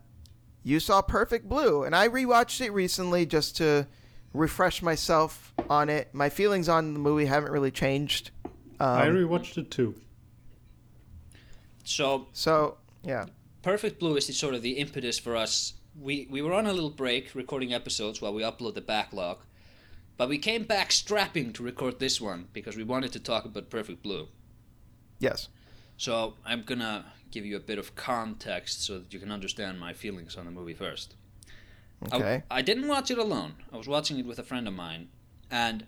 you saw Perfect Blue, and I rewatched it recently just to refresh myself on it. My feelings on the movie haven't really changed. Um, I rewatched it too. So so yeah, Perfect Blue is the sort of the impetus for us. We we were on a little break recording episodes while we upload the backlog, but we came back strapping to record this one because we wanted to talk about Perfect Blue. yes, So I'm gonna give you a bit of context so that you can understand my feelings on the movie first. I- okay, I, didn't watch it alone. I was watching it with a friend of mine, and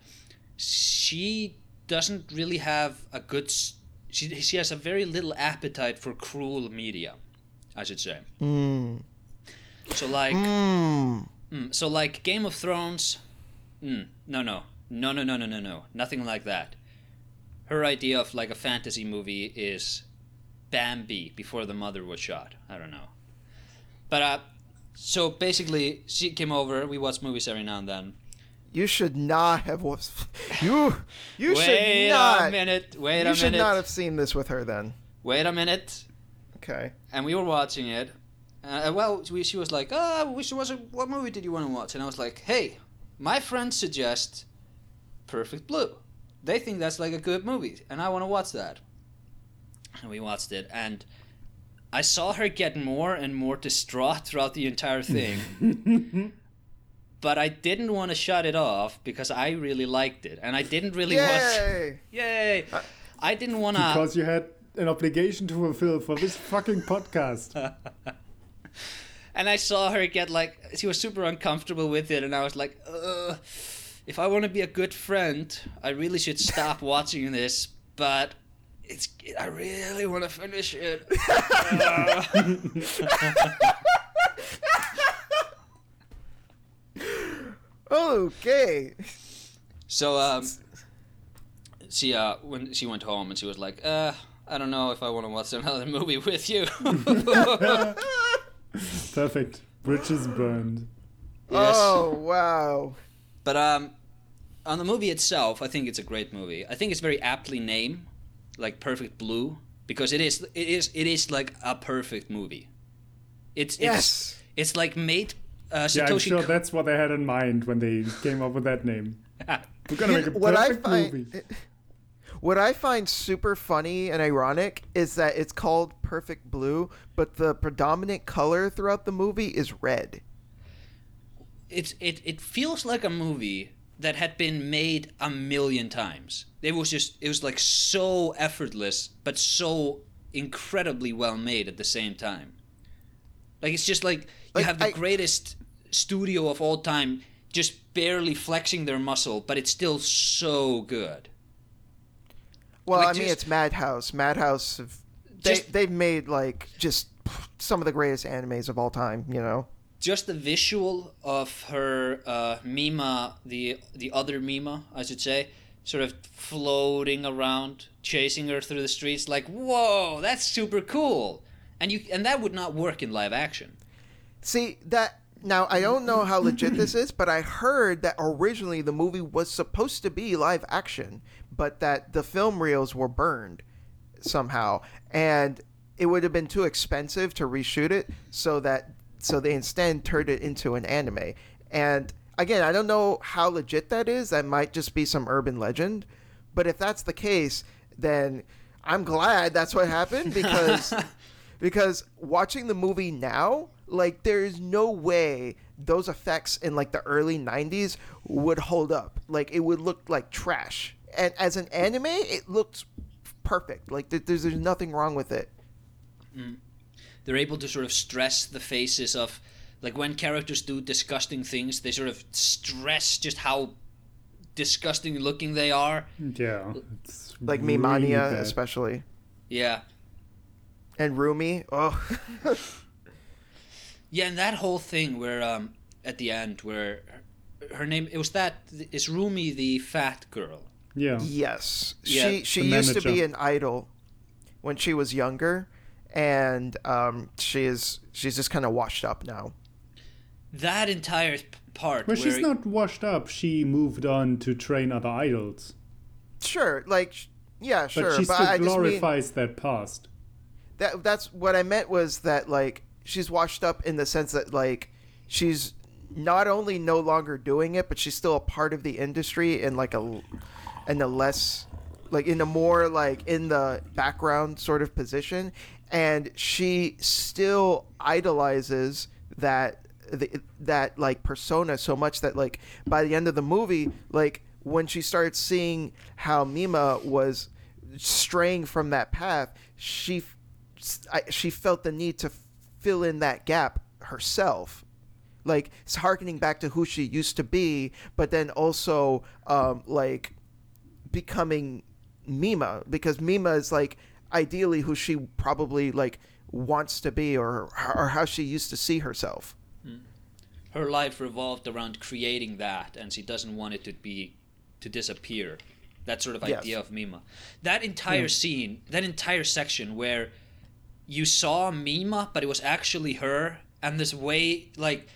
she doesn't really have a good. s- She she has a very little appetite for cruel media, I should say. mm. So like, Mm. mm, so like Game of Thrones. Mm, no, no, no, no, no, no, no, no, nothing like that. Her idea of like a fantasy movie is Bambi before the mother was shot. I don't know, but uh, so basically she came over. We watch movies every now and then. You should not have was you you wait should a not minute. Wait you a should minute. not have seen this with her then. Wait a minute. Okay, And we were watching it. Uh, well, we, she was like, "Ah, we should watch. A, what movie did you want to watch?" And I was like, "Hey, my friends suggest Perfect Blue. They think that's like a good movie, and I want to watch that." And we watched it, and I saw her get more and more distraught throughout the entire thing. but I didn't want to shut it off because I really liked it, and I didn't really watch. Yay! Yay! I didn't want to. Because you had an obligation to fulfill for this fucking podcast. and I saw her get like she was super uncomfortable with it, and I was like, Ugh, if I want to be a good friend, I really should stop watching this. But it's I really want to finish it. Uh. Okay. So um, she uh when she went home and she was like, uh, I don't know if I want to watch another movie with you. Perfect. Bridges burned. Yes. Oh wow. But um, on the movie itself, I think it's a great movie. I think it's very aptly named, like Perfect Blue, because it is it is it is like a perfect movie. It's Yes. it's it's like made uh, Yeah, I'm sure Ko- that's what they had in mind when they came up with that name. We're gonna make a what I perfect find movie. what I find super funny and ironic is that it's called Perfect Blue, but the predominant color throughout the movie is red. it's it it feels like a movie that had been made a million times. It was just it was like so effortless, but so incredibly well made at the same time. Like it's just like you Like, have the I- greatest studio of all time just barely flexing their muscle, but it's still so good. Well, Like, I mean, it's Madhouse. Madhouse they Just- they've made like just some of the greatest animes of all time. You know. Just the visual of her uh, Mima, the the other Mima, I should say, sort of floating around, chasing her through the streets, like whoa, that's super cool. And you and that would not work in live action. See that now I don't know how legit this is, but I heard that originally the movie was supposed to be live action, but that the film reels were burned somehow, and it would have been too expensive to reshoot it, so that so they instead turned it into an anime. And again, I don't know how legit that is. That might just be some urban legend, but if that's the case, then I'm glad that's what happened because because watching the movie now like there's no way those effects in like the early 90s would hold up like it would look like trash and as an anime it looks perfect like th- there's, there's nothing wrong with it mm. They're able to sort of stress the faces of like when characters do disgusting things, they sort of stress just how disgusting looking they are. Yeah. It's like really Mimania bad. especially Yeah. and Rumi oh Yeah, and that whole thing where um at the end where her, her name it was that is Rumi the fat girl. Yeah. yes Yeah, she she the used to be an idol when she was younger and um she is she's just kind of washed up now That entire part Well, where she's not washed up. She moved on to train other idols. sure like sh- yeah sure but she but still I just mean, glorifies that past. that that's what I meant was that like she's washed up in the sense that like she's not only no longer doing it, but she's still a part of the industry in like a in a less like in a more like in the background sort of position, and she still idolizes that the, that like persona so much that like by the end of the movie like when she starts seeing how Mima was straying from that path she she felt the need to fill in that gap herself. Like it's harkening back to who she used to be but then also um, like becoming Mima because Mima is like ideally who she probably like wants to be or or how she used to see herself. Her life revolved around creating that and she doesn't want it to be to disappear. That sort of Yes. idea of mima. That entire scene that entire section where you saw mima but it was actually her and this way like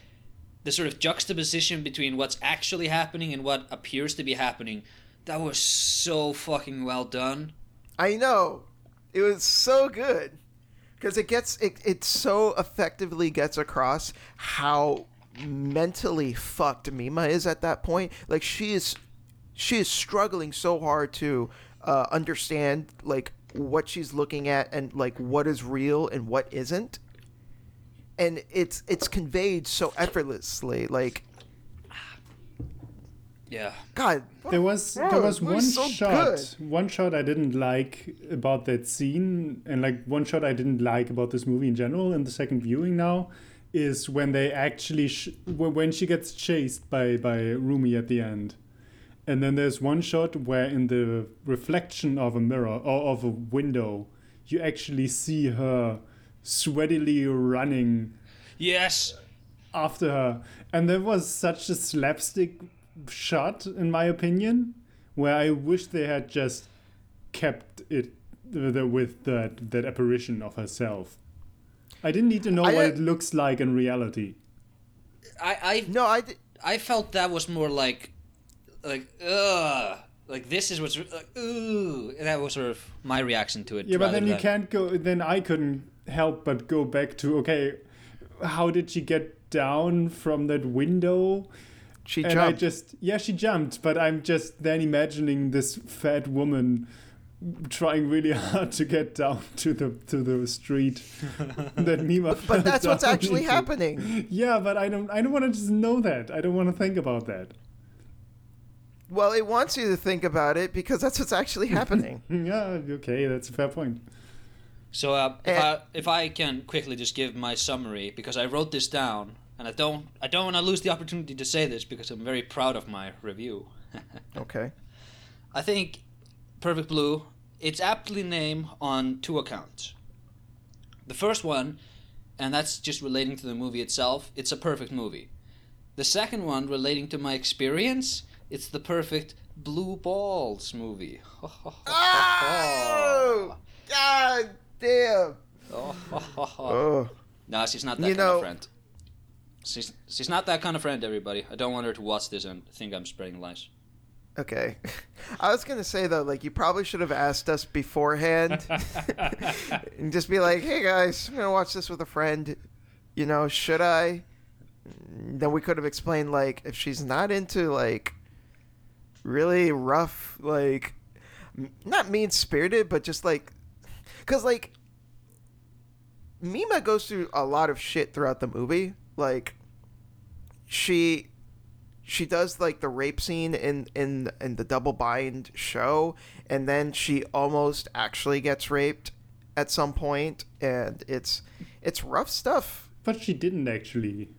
the sort of juxtaposition between what's actually happening and what appears to be happening that was so fucking well done I know. It was so good because it gets it, it so effectively gets across how mentally fucked Mima is at that point. Like she is she is struggling so hard to uh, understand like what she's looking at and like what is real and what isn't. And it's it's conveyed so effortlessly like Yeah. God, There was Bro, there was one so shot one shot I didn't like about that scene and like one shot I didn't like about this movie in general in the second viewing now is when they actually sh- when she gets chased by by Rumi at the end. And then there's one shot where in the reflection of a mirror or of a window you actually see her sweatily running Yes. after her. And there was such a slapstick shot, in my opinion, where I wish they had just kept it th- th- with that, that apparition of herself. I didn't need to know I, what uh, it looks like in reality. I I no, I. I felt that was more like like ugh. Like this is what's like ooh. That was sort of my reaction to it. Yeah, but then you can't go. Then I couldn't help but go back to okay, how did she get down from that window? She and I jumped. just yeah, she jumped, but I'm just then imagining this fat woman trying really hard to get down to the to the street that Mima. fell but that's what's actually into. happening. Yeah, but I don't. I don't want to just know that. I don't want to think about that. Well, it wants you to think about it because that's what's actually happening. Yeah, okay, that's a fair point. So uh, if, Eh. I, if I can quickly just give my summary because I wrote this down and I don't I don't want to lose the opportunity to say this because I'm very proud of my review. okay. I think Perfect Blue it's aptly named on two accounts. The first one, and that's just relating to the movie itself, it's a perfect movie. The second one relating to my experience, it's the perfect Blue Balls movie. Oh, God damn. Oh. No, she's not that You kind know- of friend. She's she's not that kind of friend, everybody. I don't want her to watch this and think I'm spreading lies. Okay. I was going to say, though, like, you probably should have asked us beforehand and just be like, hey, guys, I'm going to watch this with a friend. You know, should I? Then we could have explained, like, if she's not into, like, really rough, like, not mean spirited, but just like, because, like, Mima goes through a lot of shit throughout the movie. Like, she she does like the rape scene in in in the double bind show and then she almost actually gets raped at some point and it's it's rough stuff But she didn't actually.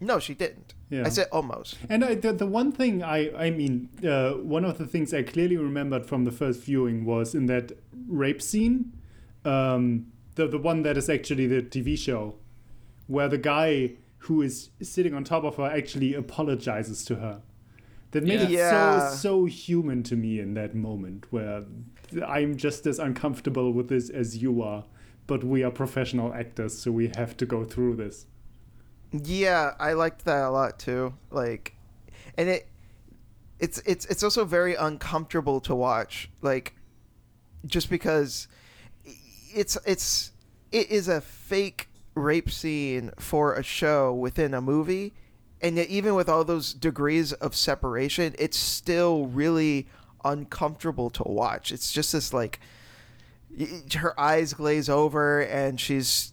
no she didn't Yeah. i said almost And I, the, the one thing I, I mean, uh, one of the things I clearly remembered from the first viewing was in that rape scene, um, the, the one that is actually the TV show, where the guy who is sitting on top of her actually apologizes to her. That made Yeah. it Yeah. so, so human to me in that moment where I'm just as uncomfortable with this as you are, but we are professional actors, so we have to go through this. Yeah i liked that a lot too. Like and it it's it's it's also very uncomfortable to watch like just because it's it's it is a fake rape scene for a show within a movie and yet even with all those degrees of separation it's still really uncomfortable to watch. It's just this like her eyes glaze over and she's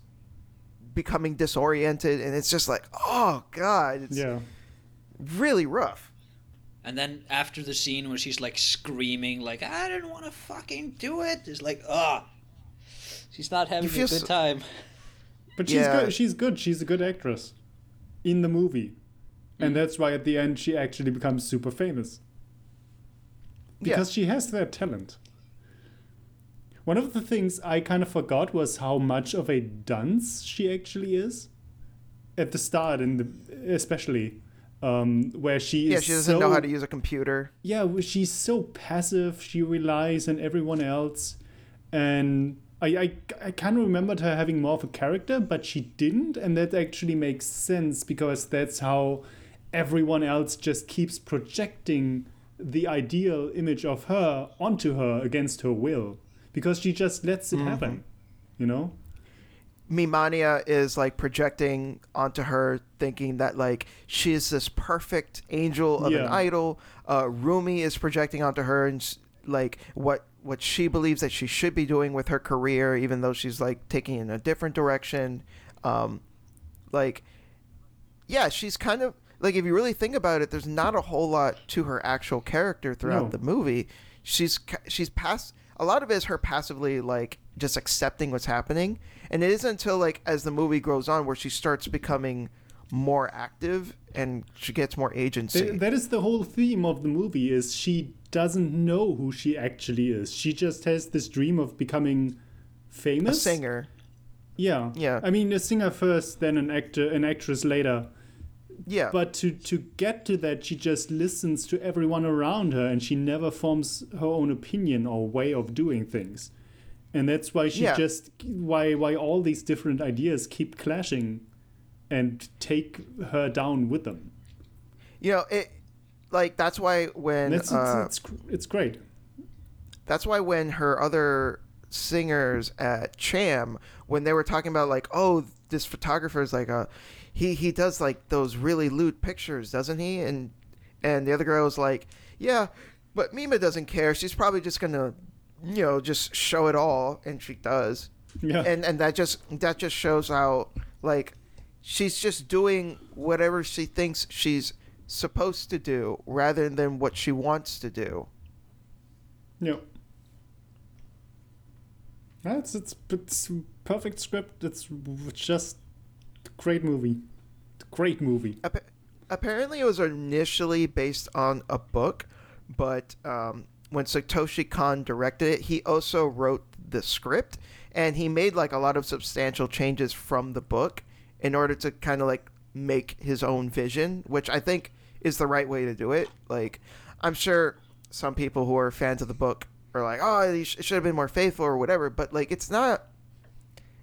becoming disoriented and it's just like oh god it's Yeah. really rough And then after the scene where she's like screaming, like I didn't want to fucking do it, it's like ah, she's not having a good so- time. But she's Yeah. good. She's good. She's a good actress in the movie, Hmm. and that's why at the end she actually becomes super famous Yeah. because she has that talent. One of the things I kind of forgot was how much of a dunce she actually is at the start, and the, especially um, where she is. yeah she doesn't so, know how to use a computer yeah, she's so passive. She relies on everyone else, and I, I I kind of remembered her having more of a character, but she didn't, and that actually makes sense because that's how everyone else just keeps projecting the ideal image of her onto her against her will because she just lets it happen, you know. Mimania is like projecting onto her, thinking that like she's this perfect angel of an idol. Uh, Rumi is projecting onto her and like what what she believes that she should be doing with her career, even though she's like taking in a different direction. Um, like, yeah, she's kind of like if you really think about it, there's not a whole lot to her actual character throughout No. the movie. She's she's pass a lot of it is her passively like just accepting what's happening, and it isn't until like as the movie grows on where she starts becoming more active and she gets more agency. Th- that is the whole theme of the movie is she doesn't know who she actually is. She just has this dream of becoming famous. a singer. Yeah. Yeah. I mean, a singer first, then an actor, an actress later. Yeah. But to to get to that, she just listens to everyone around her, and she never forms her own opinion or way of doing things. And that's why she Yeah. just why why all these different ideas keep clashing, and take her down with them. you know, it like that's why when that's uh, it's, it's it's great. That's why when her other singers at Cham, when they were talking about like, oh, this photographer is like a, he he does like those really lewd pictures, doesn't he? And and the other girl was like, yeah, but Mima doesn't care. She's probably just gonna, you know, just show it all, and she does. Yeah. And and that just that just shows how like she's just doing whatever she thinks she's supposed to do rather than what she wants to do. Yeah. That's it's it's perfect script. It's just great movie. Great movie. Appa- apparently it was initially based on a book, but um, when Satoshi Kon directed it, he also wrote the script and he made like a lot of substantial changes from the book in order to kind of like make his own vision, which I think is the right way to do it. Like, I'm sure some people who are fans of the book are like, oh, it should have been more faithful or whatever, but like, it's not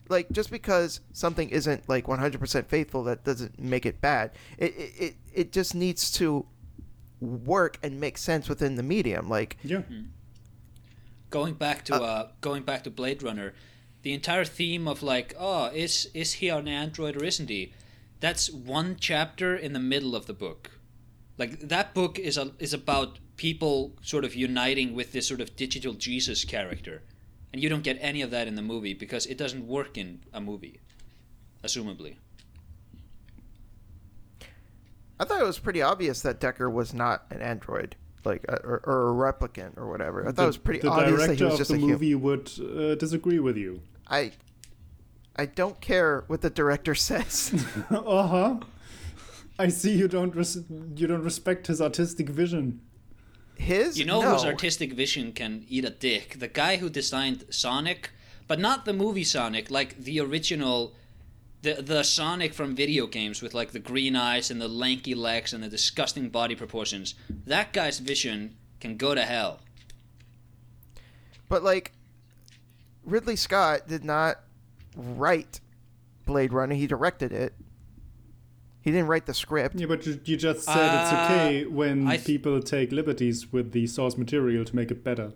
like just because something isn't like 100% faithful that doesn't make it bad it, it it it just needs to work and make sense within the medium like Yeah. going back to uh, going back to Blade Runner, the entire theme of like, oh, is is he an android or isn't he? That's one chapter in the middle of the book. Like that book is a, is about people sort of uniting with this sort of digital Jesus character, and you don't get any of that in the movie because it doesn't work in a movie, assumably. i thought it was pretty obvious that decker was not an android like uh, or, or a replicant or whatever i thought the, it was pretty the obvious director that he was of just the a human movie would uh, disagree with you. i i don't care what the director says uh huh. I see you don't res- you don't respect his artistic vision. His You know no. whose artistic vision can eat a dick? The guy who designed Sonic, but not the movie Sonic, like the original, the the Sonic from video games with like the green eyes and the lanky legs and the disgusting body proportions. That guy's vision can go to hell. but like ridley scott did not write blade runner he directed it he didn't write the script Yeah, but you, you just said it's okay when th- people take liberties with the source material to make it better.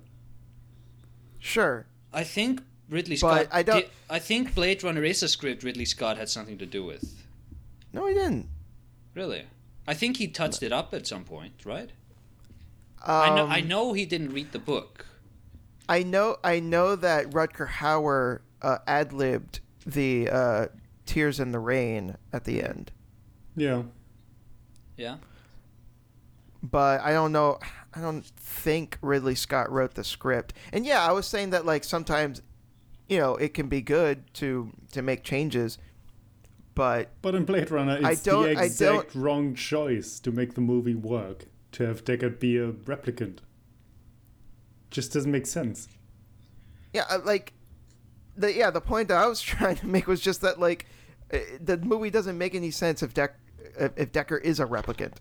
sure I think Ridley But Scott. I don't- did- I think Blade Runner is a script Ridley Scott had something to do with. no he didn't Really, I think he touched it up at some point, right? I know. I Um, know he didn't read the book. I know I know that Rutger Hauer uh, ad libbed the uh, "Tears in the Rain" at the end, Yeah. Yeah. but I don't know. I don't think Ridley Scott wrote the script. And yeah, I was saying that like sometimes, you know, it can be good to to make changes, but But in Blade Runner, I it's don't- the I exact wrong choice to make the movie work. To have Deckard be a replicant. Just doesn't make sense. yeah, uh, like the yeah the point that I was trying to make was just that like the movie doesn't make any sense if Deck if if Decker is a replicant.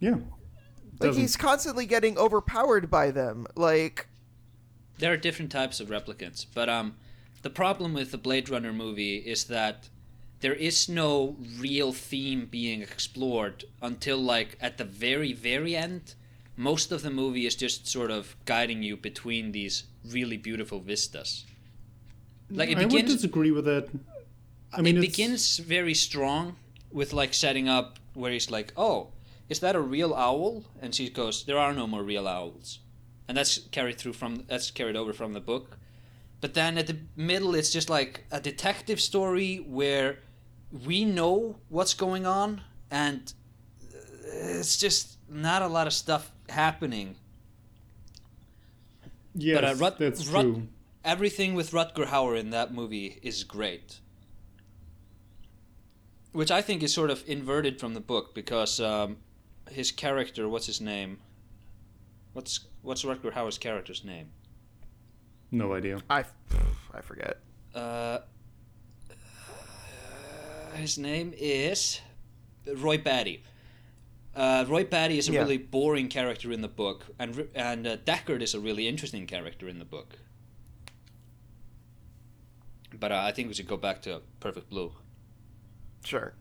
Yeah. Like Doesn't- he's constantly getting overpowered by them. Like There are different types of replicants, but um, the problem with the Blade Runner movie is that there is no real theme being explored until like at the very very end. Most of the movie is just sort of guiding you between these really beautiful vistas. Like it I would begins disagree with that. I mean, it begins very strong with like setting up where he's like, "Oh, is that a real owl?" And she goes, "There are no more real owls," and that's carried through from that's carried over from the book. But then at the middle, it's just like a detective story where we know what's going on, and it's just not a lot of stuff happening. Yes, but uh, Rut- that's Rut- true. Everything with Rutger Hauer in that movie is great. Which I think is sort of inverted from the book because um, his character, what's his name? What's what's Rutger Hauer's character's name? No idea. I, I forget. Uh, his name is Roy Batty. Uh, Roy Batty is a Yeah. really boring character in the book, and and uh, Deckard is a really interesting character in the book. But uh, I think we should go back to Perfect Blue. Sure.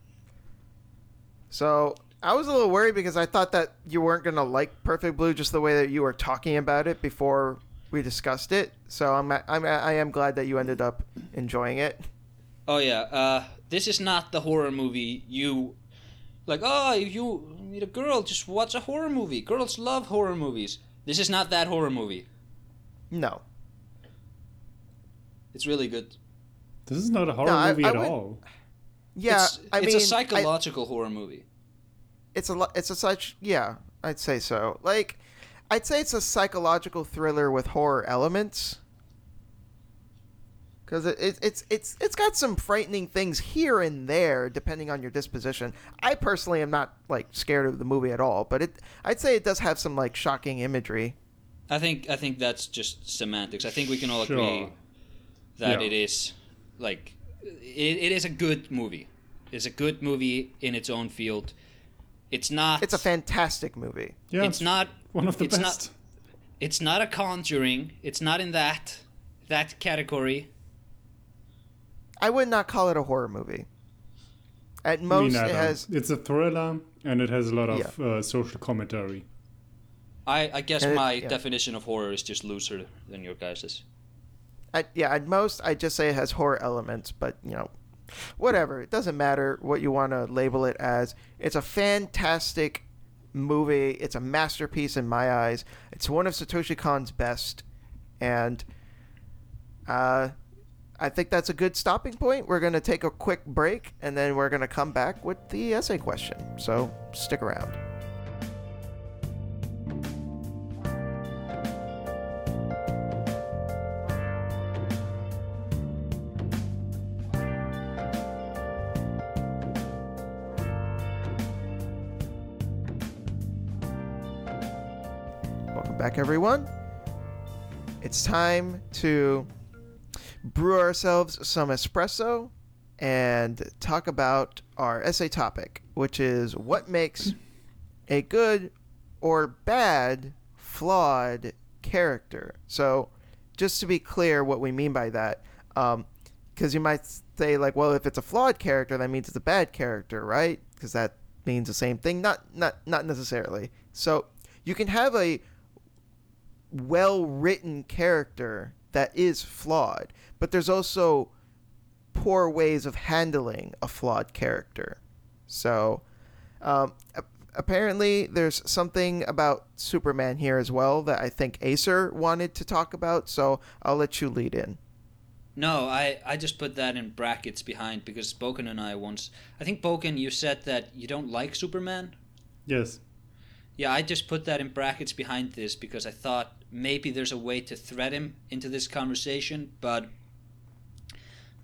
So I was a little worried because I thought that you weren't gonna like Perfect Blue just the way that you were talking about it before we discussed it. So I'm I'm I am glad that you ended up enjoying it. Oh yeah, uh, this is not the horror movie you like. Oh, if you meet a girl, just watch a horror movie. Girls love horror movies. This is not that horror movie. No. It's really good. This is not a horror No, I- movie I at would- all. Yeah, it's, I it's mean, a I- psychological horror movie. it's a lo- it's a such yeah, I'd say so. Like, I'd say it's a psychological thriller with horror elements. Because it, it, it's it's it's got some frightening things here and there, depending on your disposition. I personally am not like scared of the movie at all, but it I'd say it does have some like shocking imagery. I think I think that's just semantics. I think we can all Sure. agree that Yeah. it is like it, it is a good movie. It's a good movie in its own field. It's not. It's a fantastic movie. Yeah, it's not one of the it's best. Not, it's not a Conjuring. It's not in that that category. I would not call it a horror movie. At Me most, it has It's a thriller and it has a lot of uh, social commentary. I, I guess And it- my yeah. definition of horror is just looser than your guys's. At, yeah, at most, I just say it has horror elements, but you know, whatever. It doesn't matter what you want to label it as. It's a fantastic movie. It's a masterpiece in my eyes. It's one of Satoshi Kon's best, and uh, I think that's a good stopping point. We're gonna take a quick break, and then we're gonna come back with the essay question. So stick around. Back, everyone. It's time to brew ourselves some espresso and talk about our essay topic, which is what makes a good or bad flawed character. So, just to be clear, what we mean by that, um, because you might say like, well, if it's a flawed character, that means it's a bad character, right? Because that means the same thing. Not not not necessarily. So you can have a well written character that is flawed, but there's also poor ways of handling a flawed character. So, um, apparently, there's something about Superman here as well that I think Aesir wanted to talk about. So I'll let you lead in. No, I, I just put that in brackets behind because Bouken and I once. I think Bouken, you said that you don't like Superman. Yes. Yeah, I just put that in brackets behind this because I thought maybe there's a way to thread him into this conversation, but.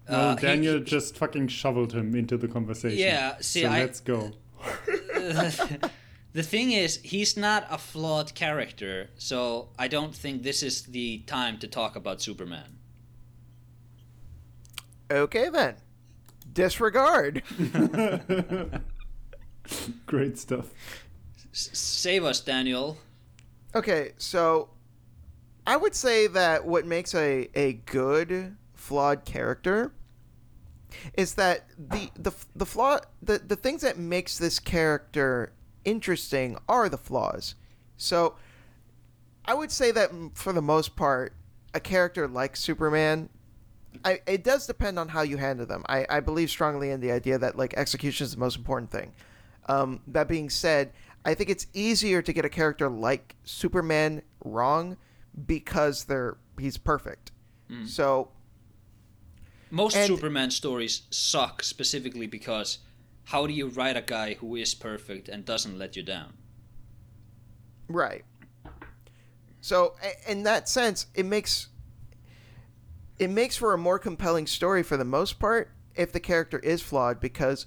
No, uh, he- Daniel just fucking shoveled him into the conversation. Yeah, see, so I- let's go. the thing is, he's not a flawed character, so I don't think this is the time to talk about Superman. Okay, then. Disregard. Great stuff. Save us, Daniel. Okay, so I would say that what makes a, a good flawed character is that the the the flaw the, the things that makes this character interesting are the flaws. So I would say that mm, for the most part, a character like Superman, I, it does depend on how you handle them. I, I believe strongly in the idea that like execution is the most important thing. Um, that being said, I think it's easier to get a character like Superman wrong because they're he's perfect. Hmm. So Most And- Superman stories suck specifically because how do you write a guy who is perfect and doesn't let you down? Right. So, in that sense, it makes it makes for a more compelling story for the most part if the character is flawed because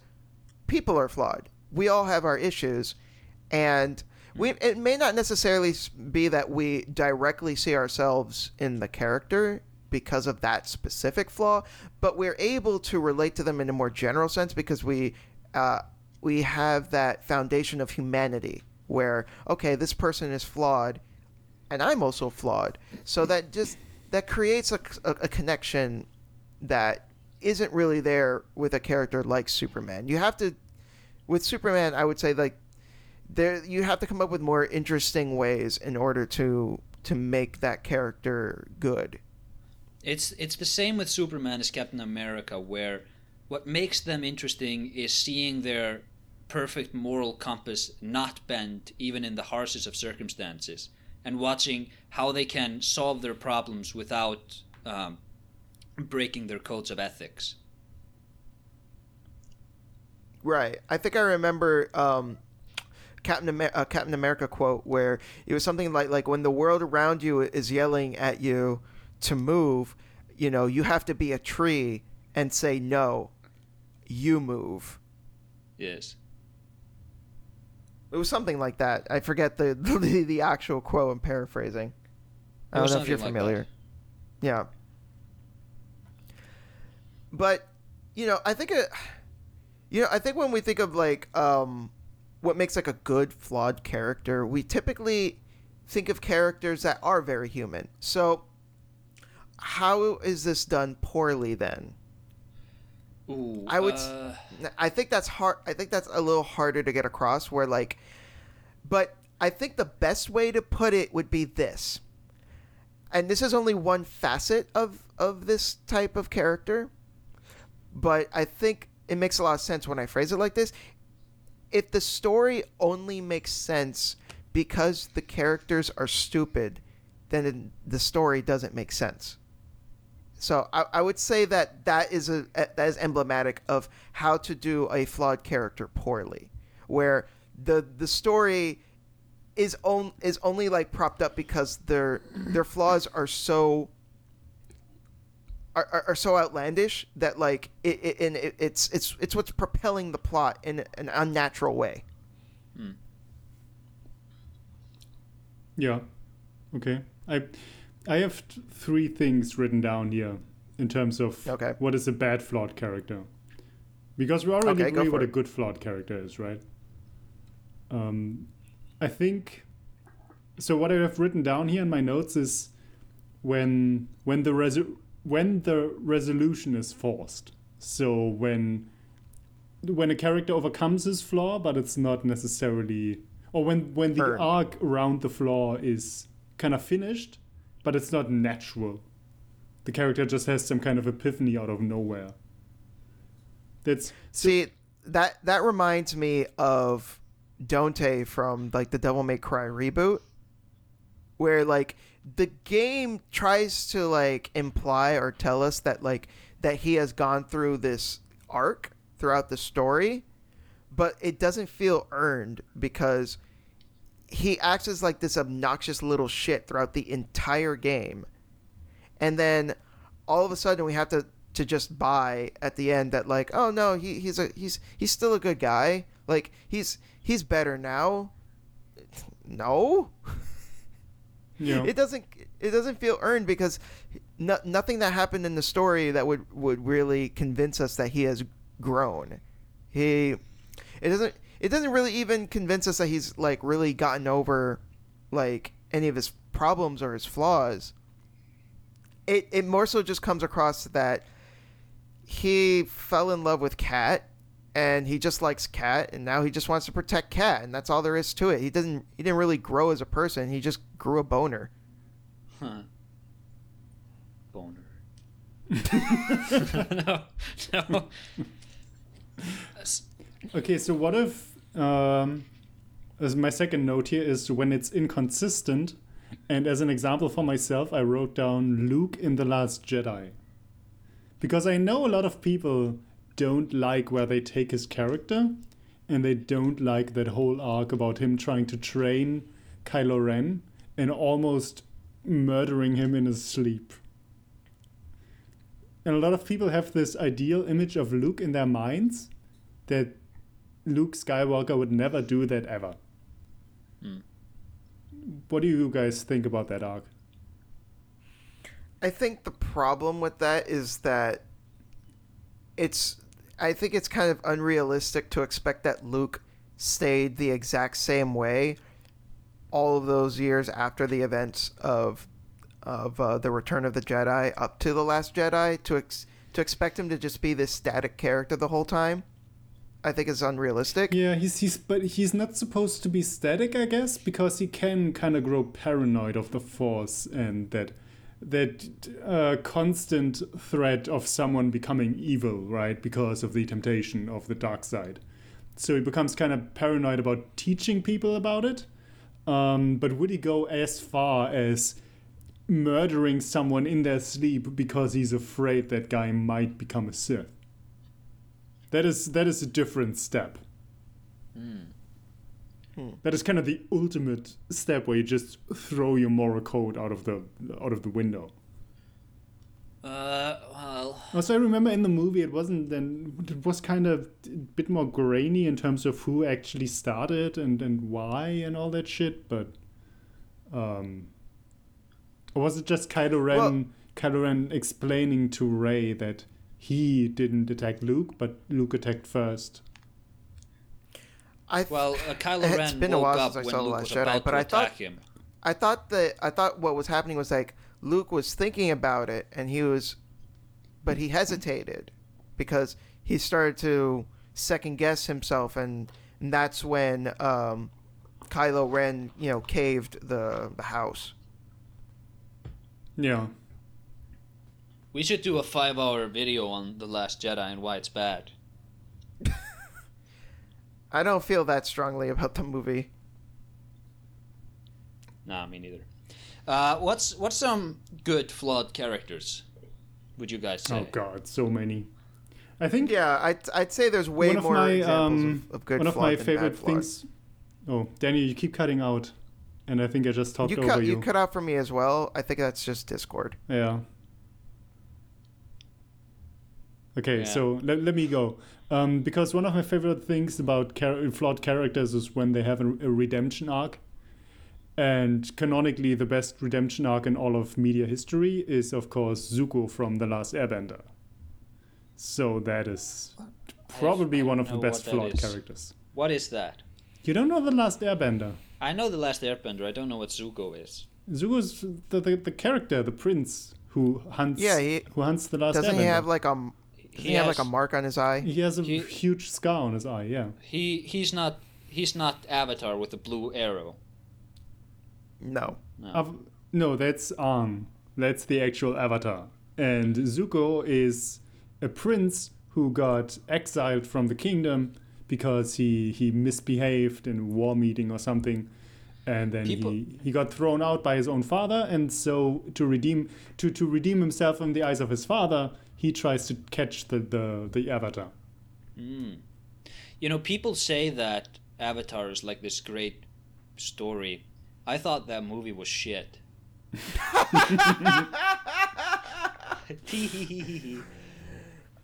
people are flawed. We all have our issues, and we it may not necessarily be that we directly see ourselves in the character because of that specific flaw, but we're able to relate to them in a more general sense because we uh, we have that foundation of humanity where okay, this person is flawed, and I'm also flawed. So that just that creates a, a, a connection that isn't really there with a character like Superman. You have to with Superman, I would say like there you have to come up with more interesting ways in order to to make that character good. It's it's the same with Superman as Captain America, where what makes them interesting is seeing their perfect moral compass not bent even in the harshest of circumstances, and watching how they can solve their problems without um, breaking their codes of ethics. Right. I think I remember um, Captain Amer- uh, Captain America quote where it was something like like when the world around you is yelling at you to move, you know, you have to be a tree and say no. You move. Yes. It was something like that. I forget the the, the actual quote. I'm paraphrasing. I don't know if you're something like familiar. Yeah. But you know, I think it. You know, I think when we think of like um, what makes like a good flawed character, we typically think of characters that are very human. So, how is this done poorly then? Ooh, I would uh, I think that's hard. I think that's a little harder to get across. Where like, but I think the best way to put it would be this, and this is only one facet of of this type of character, but I think it makes a lot of sense when I phrase it like this. If the story only makes sense because the characters are stupid, then the story doesn't make sense. So I, I would say that that is a that is emblematic of how to do a flawed character poorly, where the the story is on is only like propped up because their their flaws are so are, are, are so outlandish that like it, it and it, it's it's it's what's propelling the plot in an unnatural way. Yeah. Okay. I I have t- three things written down here in terms of Okay. what is a bad flawed character. Because we already Okay, agree for what a good flawed character is, right? Um, I think. So what I have written down here in my notes is when when the resu- when the resolution is forced. So when when a character overcomes his flaw, but it's not necessarily, or when when the arc around the flaw is kind of finished, but it's not natural. The character just has some kind of epiphany out of nowhere. That's See that that reminds me of Dante from like the Devil May Cry reboot, where like the game tries to like imply or tell us that like that he has gone through this arc throughout the story, but it doesn't feel earned because he acts as like this obnoxious little shit throughout the entire game. And then all of a sudden we have to to just buy at the end that like oh no he, he's a he's he's still a good guy. Like he's he's better now. No know, it doesn't it doesn't feel earned because no, nothing that happened in the story that would would really convince us that he has grown. He it doesn't it doesn't really even convince us that he's like really gotten over like any of his problems or his flaws. It it more so just comes across that he fell in love with cat and he just likes cat and now he just wants to protect cat and that's all there is to it he doesn't he didn't really grow as a person he just grew a boner Huh. Boner. no, no. Okay, so what if um, as my second note here is when it's inconsistent, and as an example for myself, I wrote down Luke in the Last Jedi, because I know a lot of people don't like where they take his character, and they don't like that whole arc about him trying to train Kylo Ren and almost murdering him in his sleep. And a lot of people have this ideal image of Luke in their minds that Luke Skywalker would never do that ever. Hmm. What do you guys think about that arc? I think the problem with that is that it's I think it's kind of unrealistic to expect that Luke stayed the exact same way all of those years after the events of of uh, the Return of the Jedi up to the Last Jedi to ex- to expect him to just be this static character the whole time. I think is unrealistic. Yeah, he's he's but he's not supposed to be static, I guess, because he can kind of grow paranoid of the Force and that that uh, constant threat of someone becoming evil, right? Because of the temptation of the dark side. So he becomes kind of paranoid about teaching people about it. Um, but would he go as far as murdering someone in their sleep because he's afraid that guy might become a Sith? That is that is a different step. That is kind of the ultimate step where you just throw your moral code out of the out of the window. Uh, well, Also, I remember in the movie it wasn't then it was kind of a bit more grainy in terms of who actually started and and why and all that shit. But um, or was it just Kylo Ren? Well- Kylo Ren explaining to Rey that he didn't attack Luke, but Luke attacked first. I th- well, uh, Kylo It's Ren been a while since I saw The Last Jedi, but I thought- him. I thought that I thought what was happening was like Luke was thinking about it and he was but he hesitated because he started to second guess himself and, and that's when um, Kylo Ren, you know, caved the the house. Yeah. We should do a five-hour video on the Last Jedi and why it's bad. I don't feel that strongly about the movie. Nah, me neither. Uh, what's what's some good flawed characters? Would you guys say? Oh God, so many. I think Yeah, I'd, I'd say there's way one of more my examples um, of, of good one of flawed my than favorite bad flawed. things. Oh, Daniel, you keep cutting out, and I think I just talked You over cut you. you cut out for me as well. I think that's just Discord. Yeah. Okay, Yeah. so let, let me go. Um, because one of my favorite things about char- flawed characters is when they have a, a redemption arc. And canonically, the best redemption arc in all of media history is, of course, Zuko from The Last Airbender. So that is probably one of the best flawed is. characters. What is that? You don't know The Last Airbender? I know the Last Airbender. I don't know what Zuko is. Zuko's the, the, the character, the prince who hunts Yeah, he- who hunts the last Doesn't airbender. he have like a doesn't he, have like a mark on his eye? He has a He- huge scar on his eye. Yeah. He he's not he's not Avatar with the blue arrow. No. No. Av- no, that's Aang. That's the actual Avatar. And Zuko is a prince who got exiled from the kingdom because he he misbehaved in a war meeting or something. And then People- he, he got thrown out by his own father, and so to redeem to, to redeem himself in the eyes of his father, he tries to catch the, the, the avatar. Mm. You know, people say that Avatar is like this great story. I thought that movie was shit.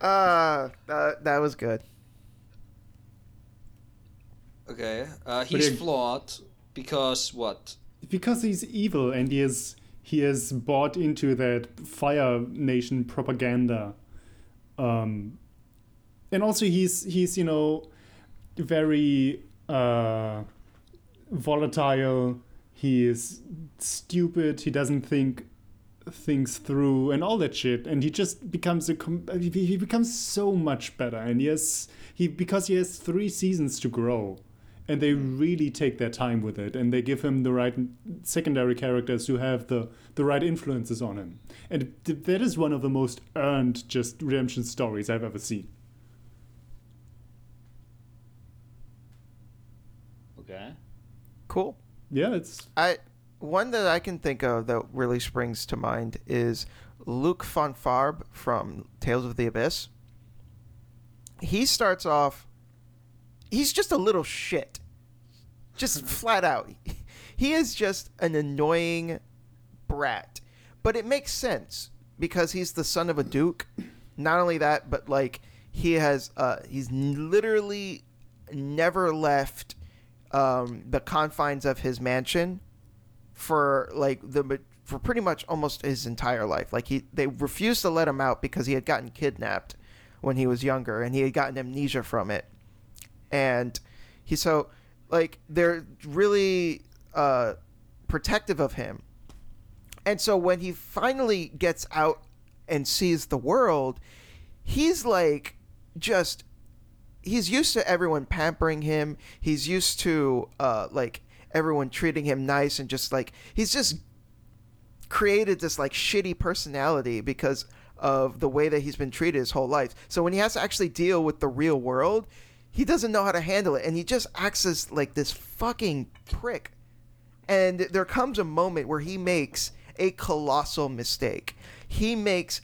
Uh, that, that was good. okay, uh, he's flawed because what? because he's evil and he is he has bought into that fire nation propaganda. Um and also he's he's you know very uh volatile. He is stupid. He doesn't think things through and all that shit. And he just becomes a he becomes so much better. And he he because he has 3 seasons to grow and they mm. really take their time with it and they give him the right secondary characters who have the the right influences on him and that is one of the most earned just redemption stories i've ever seen Okay. Cool. yeah it's I one that I can think of that really springs to mind is Luke fon Fabre from Tales of the Abyss. He starts off he's just a little shit. Just flat out. He is just an annoying brat. But it makes sense because he's the son of a duke. Not only that, but like he has uh he's literally never left um the confines of his mansion for like the for pretty much almost his entire life. Like he they refused to let him out because he had gotten kidnapped when he was younger and he had gotten amnesia from it. And he so like they're really uh protective of him. And so when he finally gets out and sees the world, he's like just he's used to everyone pampering him. He's used to uh like everyone treating him nice and just like he's just created this like shitty personality because of the way that he's been treated his whole life. So when he has to actually deal with the real world, he doesn't know how to handle it and he just acts as like this fucking prick. And there comes a moment where he makes a colossal mistake. He makes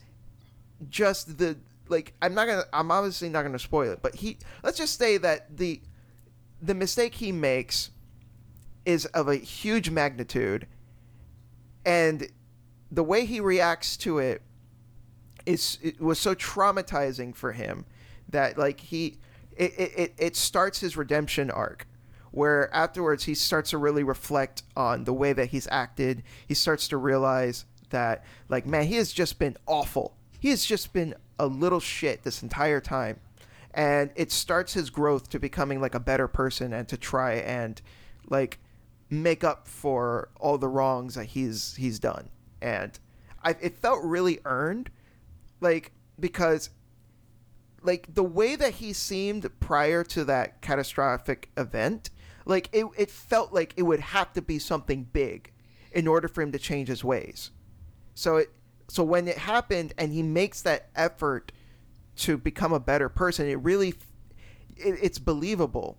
just the like I'm not gonna I'm obviously not gonna spoil it, but he let's just say that the the mistake he makes is of a huge magnitude and the way he reacts to it is it was so traumatizing for him that like he it, it, it starts his redemption arc where afterwards he starts to really reflect on the way that he's acted. He starts to realize that like man he has just been awful. He has just been a little shit this entire time. And it starts his growth to becoming like a better person and to try and like make up for all the wrongs that he's he's done. And I, it felt really earned like because like the way that he seemed prior to that catastrophic event like it, it felt like it would have to be something big in order for him to change his ways. So it so when it happened and he makes that effort to become a better person it really it, it's believable.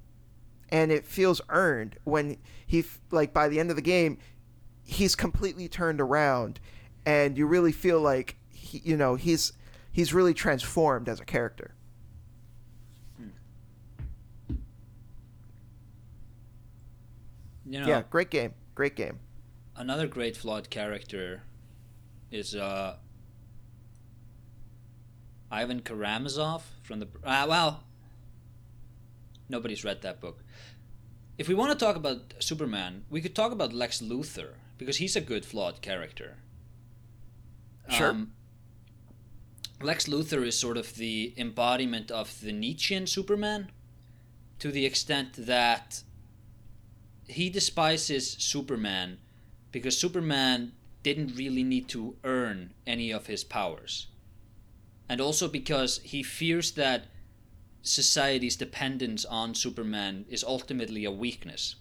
And it feels earned when he like by the end of the game he's completely turned around and you really feel like he, you know he's he's really transformed as a character You know, yeah great game great game another great flawed character is uh Ivan Karamazov from the uh, well nobody's read that book. If we want to talk about Superman, we could talk about Lex Luthor because he's a good flawed character. Sure. Um, Lex Luthor is sort of the embodiment of the Nietzschean Superman to the extent that he despises Superman because Superman didn't really need to earn any of his powers. And also because he fears that society's dependence on Superman is ultimately a weakness,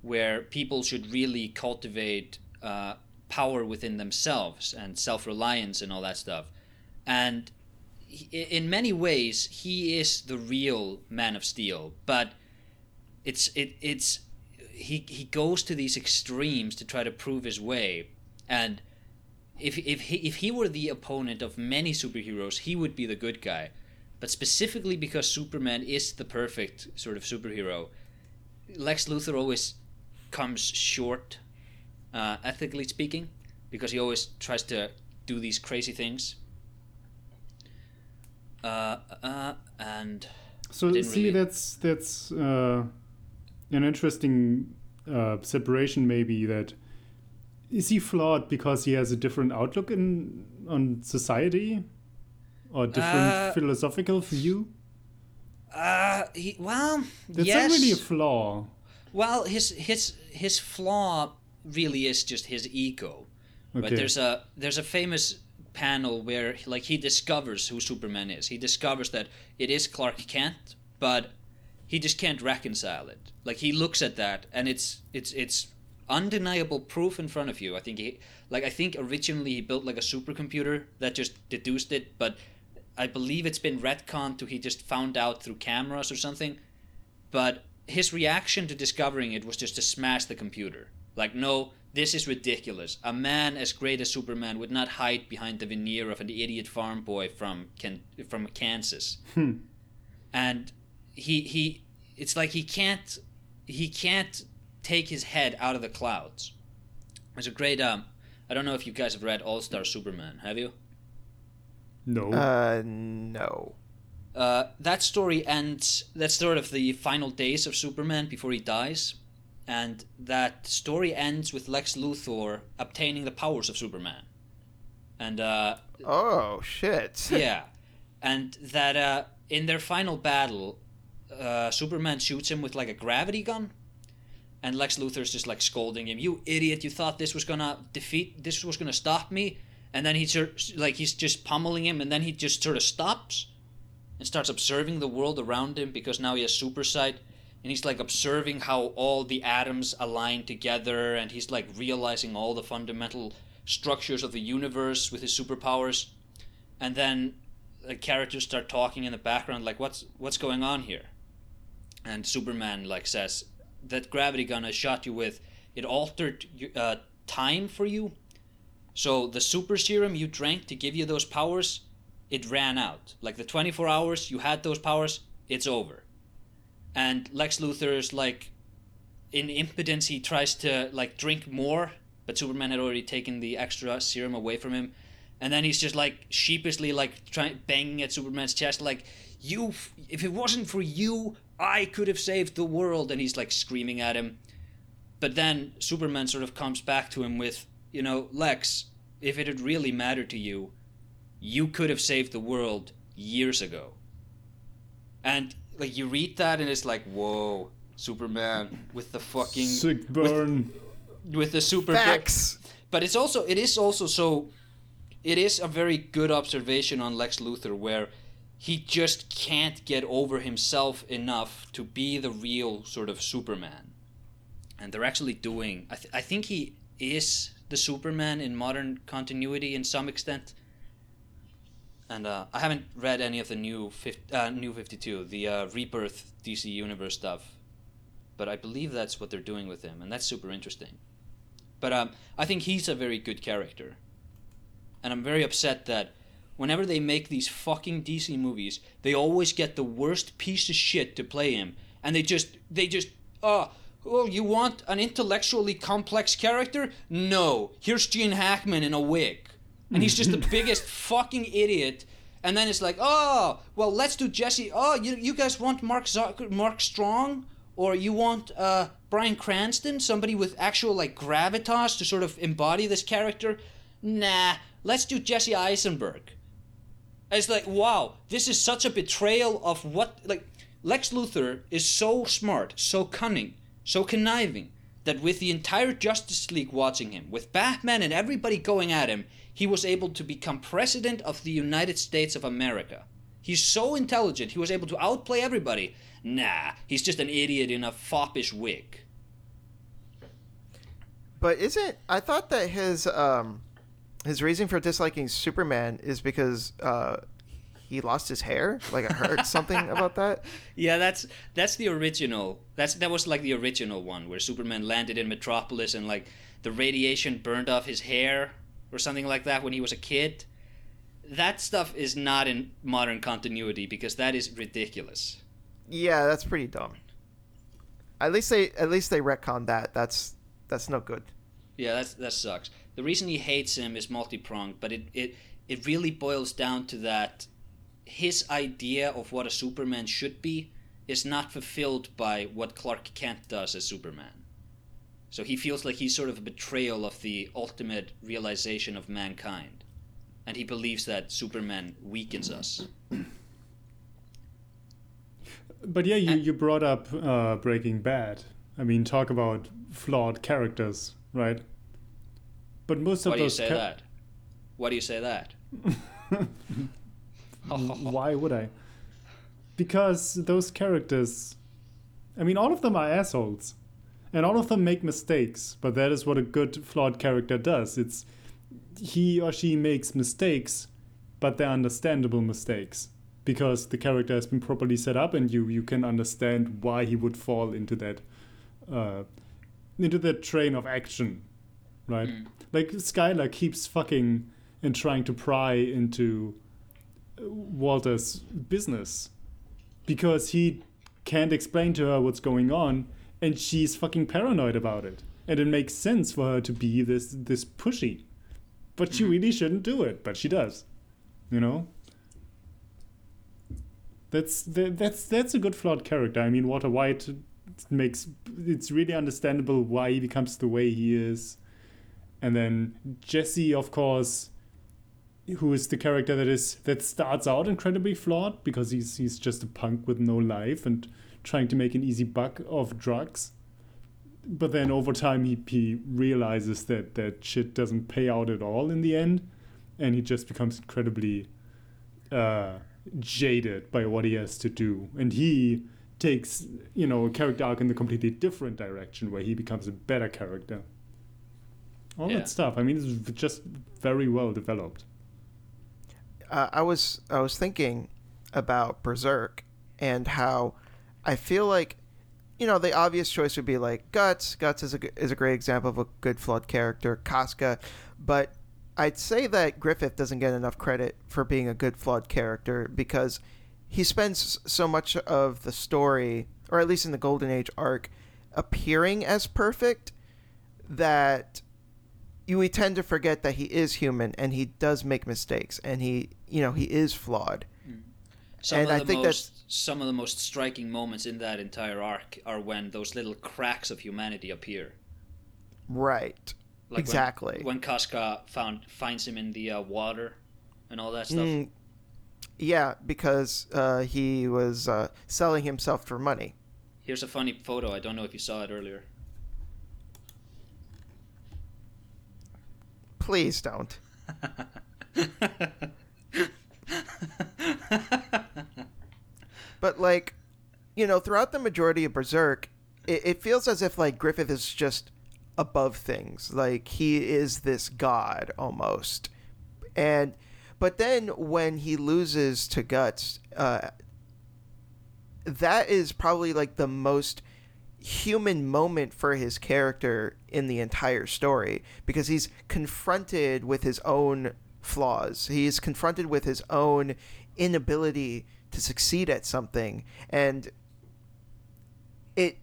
where people should really cultivate uh, power within themselves and self reliance and all that stuff. And in many ways, he is the real Man of Steel, but it's it it's he he goes to these extremes to try to prove his way, and if if he if he were the opponent of many superheroes, he would be the good guy but specifically because Superman is the perfect sort of superhero, Lex Luthor always comes short, uh, ethically speaking, because he always tries to do these crazy things. Uh, uh, and So see, really- that's that's uh, an interesting uh, separation. Maybe that is he flawed because he has a different outlook in on society, or different Uh, philosophical view. uh, he well, That's yes. not really a flaw. Well, his his his flaw really is just his ego. okay. But there's a there's a famous panel where like he discovers who Superman is. He discovers that it is Clark Kent, but he just can't reconcile it. Like he looks at that and it's it's it's undeniable proof in front of you. I think he like I think originally he built like a supercomputer that just deduced it, but I believe it's been retconned to he just found out through cameras or something. But his reaction to discovering it was just to smash the computer. Like, no, this is ridiculous. A man as great as Superman would not hide behind the veneer of an idiot farm boy from Ken- from Kansas. And he he it's like he can't he can't take his head out of the clouds. There's a great um I don't know if you guys have read All Star Superman, have you? No. Uh, no. Uh, that story ends. That's sort of the final days of Superman before he dies, and that story ends with Lex Luthor obtaining the powers of Superman, and uh, Oh shit. yeah, and that uh, in their final battle, uh, Superman shoots him with like a gravity gun, and Lex Luthor's just like scolding him, "You idiot! You thought this was gonna defeat, this was gonna stop me." And then he's sort- like he's just pummeling him, and then he just sort of stops and starts observing the world around him because now he has super sight and he's like observing how all the atoms align together and he's like realizing all the fundamental structures of the universe with his superpowers and then the characters start talking in the background like what's what's going on here and superman like says that gravity gun i shot you with it altered uh, time for you so the super serum you drank to give you those powers it ran out. Like the 24 hours you had those powers, it's over. And Lex Luthor's like in impotence he tries to like drink more, but Superman had already taken the extra serum away from him. And then he's just like sheepishly like trying banging at Superman's chest like you if it wasn't for you, I could have saved the world and he's like screaming at him. But then Superman sort of comes back to him with, you know, Lex, if it had really mattered to you, you could have saved the world years ago. And like you read that and it's like, whoa, Superman with the fucking Sick burn. with the super Facts. but it's also it is also so it is a very good observation on Lex Luthor where he just can't get over himself enough to be the real sort of Superman. And they're actually doing I, th- I think he is the Superman in modern continuity in some extent. And uh, I haven't read any of the new 50, uh, new 52, the uh, Rebirth DC Universe stuff. But I believe that's what they're doing with him and that's super interesting. But um, I think he's a very good character. And I'm very upset that whenever they make these fucking DC movies, they always get the worst piece of shit to play him. And they just, they just, oh, oh, you want an intellectually complex character? No. Here's Gene Hackman in a wig. And he's just the biggest fucking idiot. And then it's like, oh, well, let's do Jesse. Oh, you, you guys want Mark Zucker, Mark Strong? Or you want uh, Bryan Cranston, somebody with actual like gravitas to sort of embody this character? Nah, let's do Jesse Eisenberg. It's like, wow, this is such a betrayal of what like Lex Luthor is so smart, so cunning, so conniving that with the entire Justice League watching him, with Batman and everybody going at him, he was able to become president of the United States of America. He's so intelligent, he was able to outplay everybody. Nah, he's just an idiot in a foppish wig. But isn't I thought that his um his reason for disliking Superman is because uh he lost his hair? Like I heard something about that. Yeah, that's that's the original. That's that was like the original one where Superman landed in Metropolis and like the radiation burned off his hair or something like that when he was a kid. That stuff is not in modern continuity because that is ridiculous. Yeah, that's pretty dumb. At least they at least they retcon that. That's that's no good. Yeah, that's that sucks. The reason he hates him is multi-pronged, but it it it really boils down to that his idea of what a Superman should be is not fulfilled by what Clark Kent does as Superman. So he feels like he's sort of a betrayal of the ultimate realization of mankind. And he believes that Superman weakens us. But yeah, you, you brought up uh, Breaking Bad. I mean, talk about flawed characters, right? But most of Why do you say cha- that? Why do you say that? Why would I? Because those characters, I mean, all of them are assholes, and all of them make mistakes. But that is what a good flawed character does. It's he or she makes mistakes, but they're understandable mistakes because the character has been properly set up, and you you can understand why he would fall into that uh, into that train of action. right? Like Skyler keeps fucking and trying to pry into uh, Walter's business because he can't explain to her what's going on, and she's fucking paranoid about it. And it makes sense for her to be this this pushy, but she mm-hmm. really shouldn't do it, but she does. You know. That's that's that's a good flawed character. I mean, Walter White makes it's really understandable why he becomes the way he is, and then Jesse, of course, who is the character that is that starts out incredibly flawed because he's he's just a punk with no life and trying to make an easy buck of drugs. But then over time he, he realizes that that shit doesn't pay out at all in the end, and he just becomes incredibly uh, jaded by what he has to do, and he takes you know a character arc in the completely different direction where he becomes a better character. All Yeah. that stuff. I mean, it's just very well developed. uh, I was I was thinking about Berserk and how I feel like you know the obvious choice would be like Guts. Guts is a is a great example of a good flawed character. Casca, but I'd say that Griffith doesn't get enough credit for being a good flawed character because he spends so much of the story, or at least in the Golden Age arc, appearing as perfect that you we tend to forget that he is human and he does make mistakes and he you know he is flawed Some And of I think most some of the most striking moments in that entire arc are when those little cracks of humanity appear. right Like exactly When, when Casca found finds him in the uh, water and all that stuff. Mm, yeah because uh, he was uh, selling himself for money Here's a funny photo. I don't know if you saw it earlier. please don't but like you know throughout the majority of berserk it, it feels as if like griffith is just above things like he is this god almost and but then when he loses to guts uh, that is probably like the most human moment for his character in the entire story because he's confronted with his own flaws. He's confronted with his own inability to succeed at something and it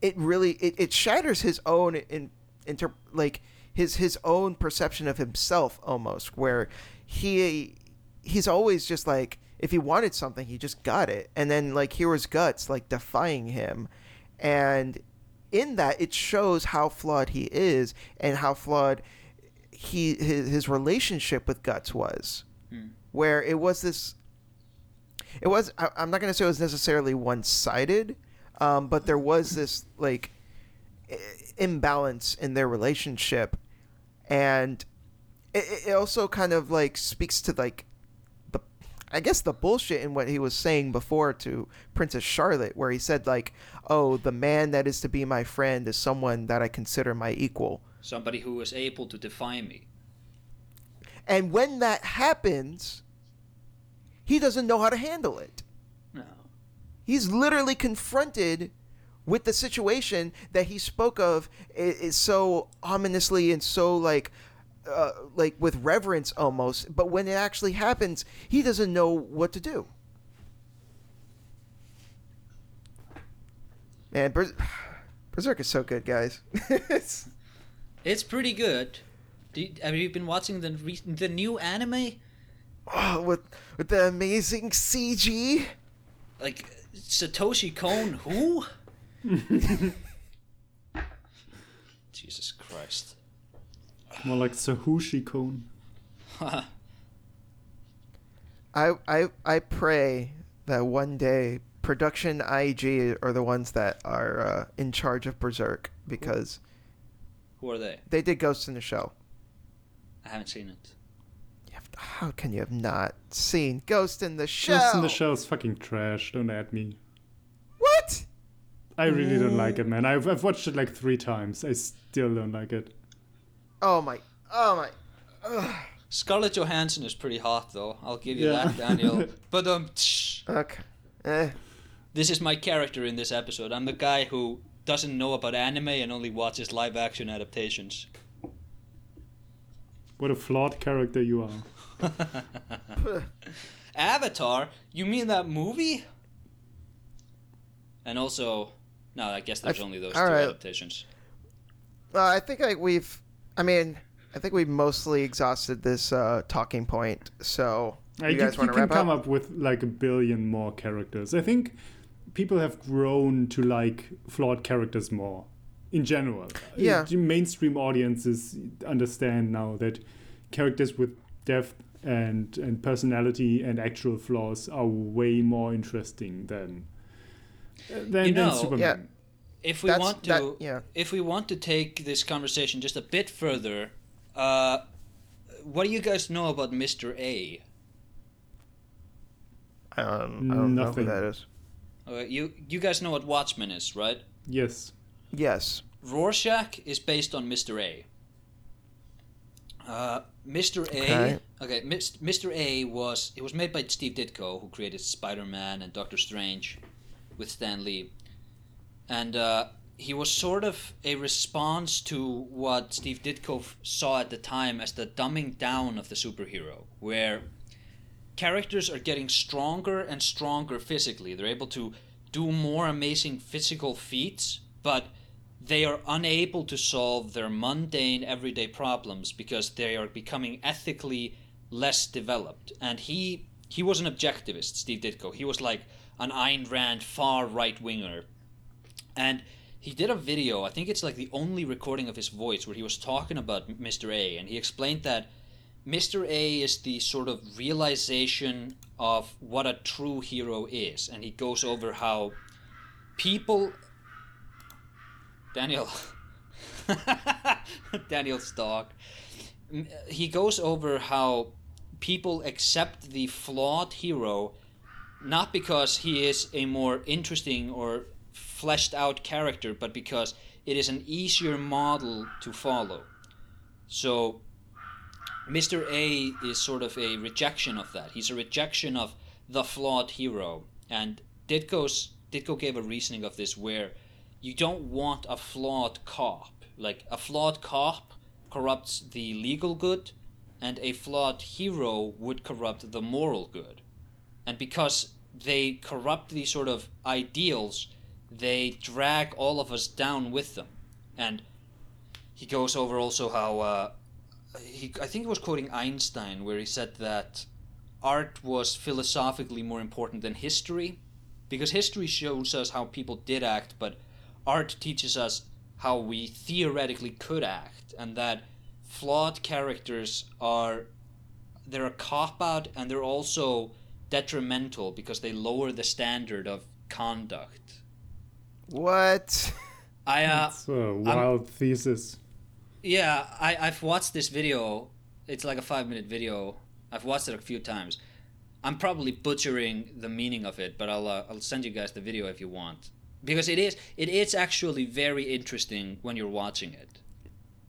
it really it, it shatters his own in inter like his his own perception of himself almost where he he's always just like if he wanted something he just got it. And then like here was guts like defying him. And in that it shows how flawed he is and how flawed he his, his relationship with guts was. Hmm. where it was this it was I, i'm not going to say it was necessarily one-sided um, but there was this like i- imbalance in their relationship and it, it also kind of like speaks to like the i guess the bullshit in what he was saying before to princess charlotte where he said like oh the man that is to be my friend is someone that i consider my equal Somebody who is able to define me. and when that happens he doesn't know how to handle it No. he's literally confronted with the situation that he spoke of is so ominously and so like uh, like with reverence almost but when it actually happens he doesn't know what to do man Ber- berserk is so good guys It's- It's pretty good. Do you, have you been watching the re- the new anime? Oh, with with the amazing cg Like Satoshi Kon, who? Jesus Christ. More like Sahushi Cone. I, I I pray that one day production IG are the ones that are uh, in charge of Berserk because who are they? they did Ghost in the Shell. I haven't seen it. You have- How can you have not seen Ghost in the Shell? Ghost in the Shell is fucking trash. Don't add me. What? I really don't like it, man. I've, I've watched it like three times. I still don't like it. Oh my! Oh my! Ugh. Scarlett Johansson is pretty hot, though. I'll give you Yeah. that, Daniel. but um, tsh, Okay. Eh. this is my character in this episode. I'm the guy who doesn't know about anime and only watches live action adaptations. What a flawed character you are. Avatar? You mean that movie? And also, no, I guess there's I- only those two all right. adaptations. Well, I think like we've. I mean, I think we've mostly exhausted this uh, talking point. So you think guys want to wrap up? You can come up? up with like a billion more characters. I think people have grown to like flawed characters more in general. Yeah. The mainstream audiences understand now that characters with depth and and personality and actual flaws are way more interesting than than, You than Superman. Yeah. If we That's- want to, that- yeah. if we want to take this conversation just a bit further, uh, what do you guys know about Mr. A? I don't, I don't know who that is. Uh, you you guys know what Watchmen is, right? Yes. Yes. Rorschach is based on Mr. A. Uh, Mr. A. Okay, Mis- Mr. A was it was made by Steve Ditko, who created Spider-Man and Doctor Strange, with Stan Lee, and uh, he was sort of a response to what Steve Ditko f- saw at the time as the dumbing down of the superhero, where characters are getting stronger and stronger physically. They're able to do more amazing physical feats, but they are unable to solve their mundane everyday problems because they are becoming ethically less developed. And he he was an objectivist, Steve Ditko. He was like an Ayn Rand far right winger. And he did a video, I think it's like the only recording of his voice where he was talking about Mr. A and he explained that Mr. A is the sort of realization of what a true hero is, and he goes over how people. Daniel. Daniel Stock. M- uh, He goes over how people accept the flawed hero not because he is a more interesting or fleshed out character, but because it is an easier model to follow. So Mr. A is sort of a rejection of that. He's a rejection of the flawed hero. And Ditko's Ditko gave a reasoning of this where you don't want a flawed cop. Like a flawed cop corrupts the legal good and a flawed hero would corrupt the moral good. And because they corrupt these sort of ideals, they drag all of us down with them. And he goes over also how uh, he, I think he was quoting Einstein, where he said that art was philosophically more important than history, because history shows us how people did act, but art teaches us how we theoretically could act, and that flawed characters are they're a cop out and they're also detrimental because they lower the standard of conduct. What? I uh, It's a wild thesis. Yeah, I, I've watched this video. It's like a five minute video. I've watched it a few times. I'm probably butchering the meaning of it, but I'll uh, I'll send you guys the video if you want because it is it is actually very interesting when you're watching it.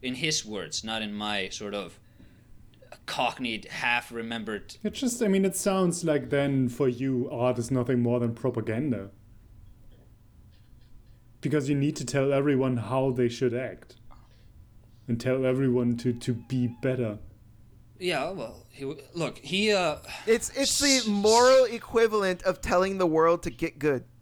In his words, not in my sort of cockneyed, half remembered. It just, I mean, it sounds like then for you, art is nothing more than propaganda. Because you need to tell everyone how they should act. And tell everyone to, to be better. Yeah, well, he, look, he uh, It's it's the moral equivalent of telling the world to get good.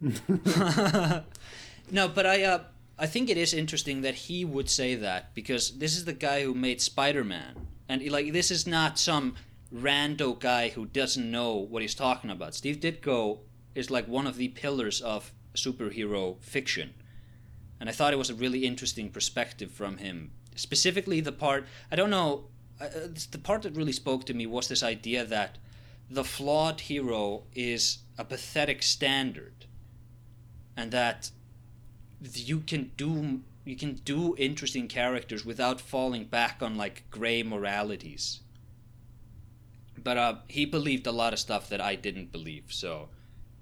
no, but I uh, I think it is interesting that he would say that because this is the guy who made Spider-Man, and like this is not some rando guy who doesn't know what he's talking about. Steve Ditko is like one of the pillars of superhero fiction, and I thought it was a really interesting perspective from him. Specifically, the part I don't know, uh, the part that really spoke to me was this idea that the flawed hero is a pathetic standard and that you can do you can do interesting characters without falling back on like gray moralities but uh he believed a lot of stuff that i didn't believe so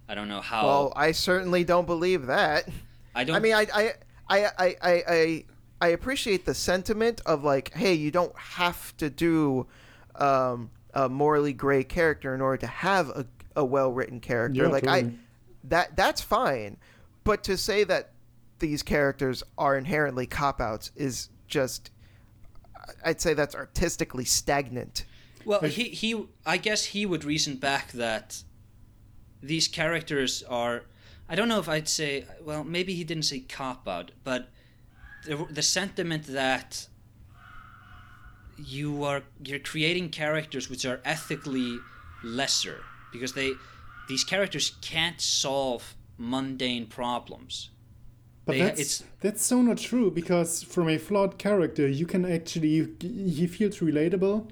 i don't know how Well, I certainly don't believe that. i don't I mean, I, I, I, I, I, I, I appreciate the sentiment of like, hey, you don't have to do um, a morally gray character in order to have a, a well-written character. Yeah, like, I, that that's fine, but to say that these characters are inherently cop-outs is just, I'd say that's artistically stagnant. Well, he he I guess he would reason back that these characters are I don't know if I'd say well maybe he didn't say cop out, but the the sentiment that you are you're creating characters which are ethically lesser because they these characters can't solve mundane problems. But They- that's it's- that's so not true because from a flawed character, you can actually he feels relatable,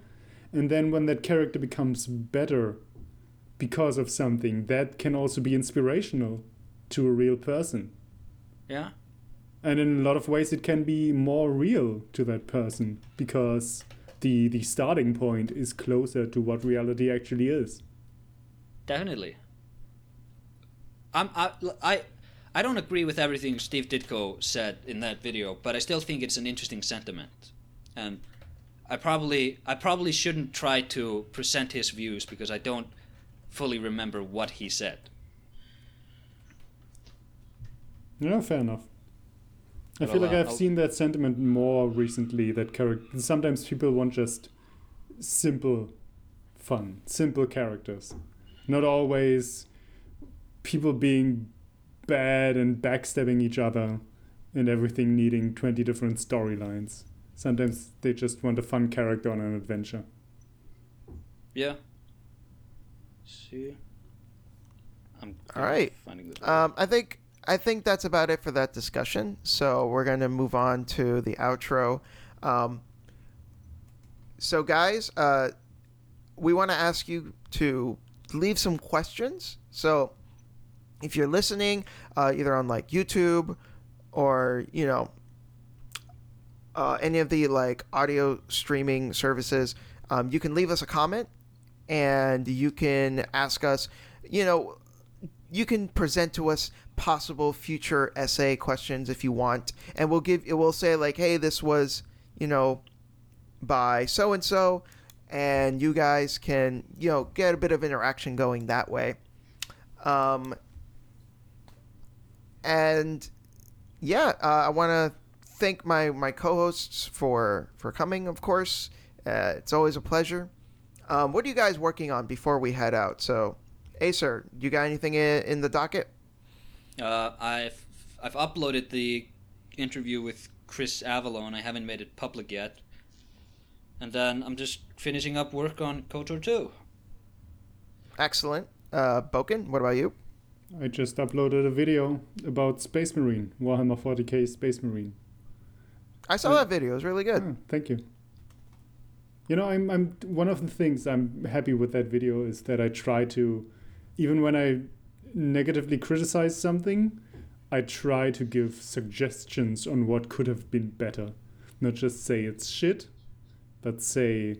and then when that character becomes better because of something, that can also be inspirational to a real person. Yeah. And in a lot of ways, it can be more real to that person because the the starting point is closer to what reality actually is. Definitely. I'm I, I I don't agree with everything Steve Ditko said in that video, but I still think it's an interesting sentiment. And I probably I probably shouldn't try to present his views because I don't fully remember what he said. Yeah, fair enough. I feel like I've I'll- seen that sentiment more recently. That character. Sometimes people want just simple fun, simple characters, not always people being bad and backstabbing each other, and everything needing twenty different storylines. Sometimes they just want a fun character on an adventure. Yeah. See. I'm All right. finding this Um, I think I think that's about it for that discussion. So we're gonna move on to the outro. Um, so guys, uh, we want to ask you to leave some questions. So if you're listening, uh, either on like YouTube or you know uh, any of the like audio streaming services, um, you can leave us a comment and you can ask us. You know, you can present to us possible future essay questions if you want. And we'll give it will say like hey this was you know by so and so and you guys can you know get a bit of interaction going that way. Um and yeah uh, i want to thank my my co-hosts for for coming of course. Uh, it's always a pleasure. Um, what are you guys working on before we head out? So Aesir, you got anything in, in the docket? Uh, I've I've uploaded the interview with Chris Avellone. I haven't made it public yet. And then I'm just finishing up work on KOTOR 2. Excellent. Uh, Bouken, what about you? I just uploaded a video about Space Marine, Warhammer 40k Space Marine. I saw Uh, that video. It was really good. Ah, thank you. You know, I'm I'm one of the things I'm happy with that video is that I try to, even when I negatively criticize something, I try to give suggestions on what could have been better. Not just say it's shit, but say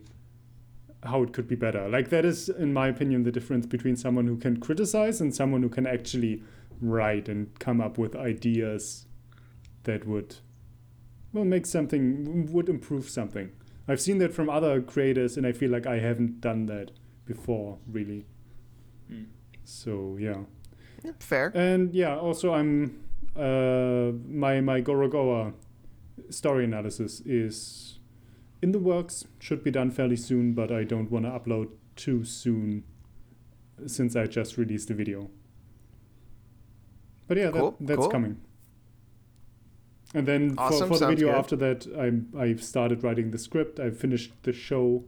how it could be better. Like that is, in my opinion, the difference between someone who can criticize and someone who can actually write and come up with ideas that would well make something would improve something. I've seen that from other creators, and I feel like I haven't done that before, really. Hmm. So Yeah, Fair. and yeah. Also, I'm uh, my my Gorogoa story analysis is in the works. Should be done fairly soon, but I don't want to upload too soon, since I just released the video. But yeah, Cool, that, that's cool. coming. And then Awesome, for, for the video good. after that, I'm I've started writing the script. I've finished the show,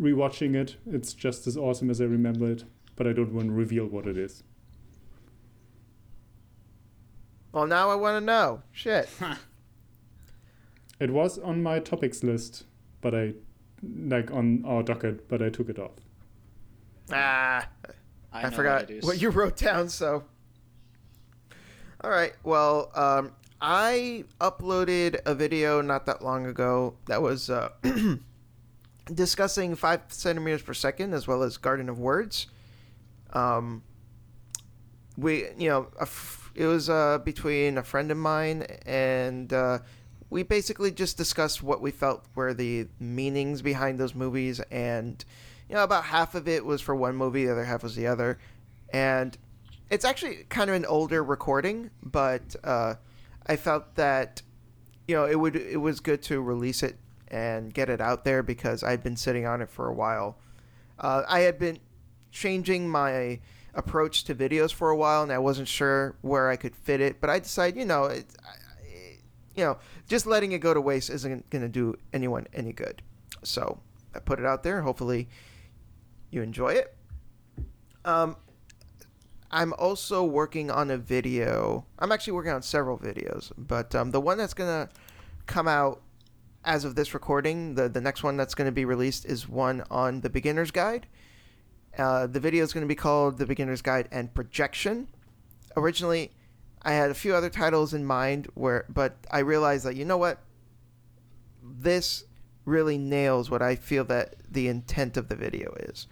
rewatching it. It's just as awesome as I remember it, but I don't want to reveal what it is. Well, now I want to know. Shit. It was on my topics list, but I like on our docket, but I took it off. Ah, I, I, forgot what, it is. what you wrote down. So, all right. Well, um, I uploaded a video not that long ago that was uh, discussing five centimeters per second as well as Garden of Words. Um, we, you know, a f- it was uh, between a friend of mine and uh, we basically just discussed what we felt were the meanings behind those movies and you know about half of it was for one movie the other half was the other and it's actually kind of an older recording but uh, i felt that you know it would it was good to release it and get it out there because I'd been sitting on it for a while. Uh, I had been changing my approach to videos for a while, and I wasn't sure where I could fit it. But I decided, you know, it, you know, just letting it go to waste isn't going to do anyone any good. So I put it out there. Hopefully, you enjoy it. Um, I'm also working on a video. I'm actually working on several videos, but um, the one that's gonna come out as of this recording, the the next one that's gonna be released is one on the beginner's guide. Uh, the video is going to be called The Beginner's Guide and Projection. Originally, I had a few other titles in mind, where, but I realized that you know what, this really nails what I feel that the intent of the video is.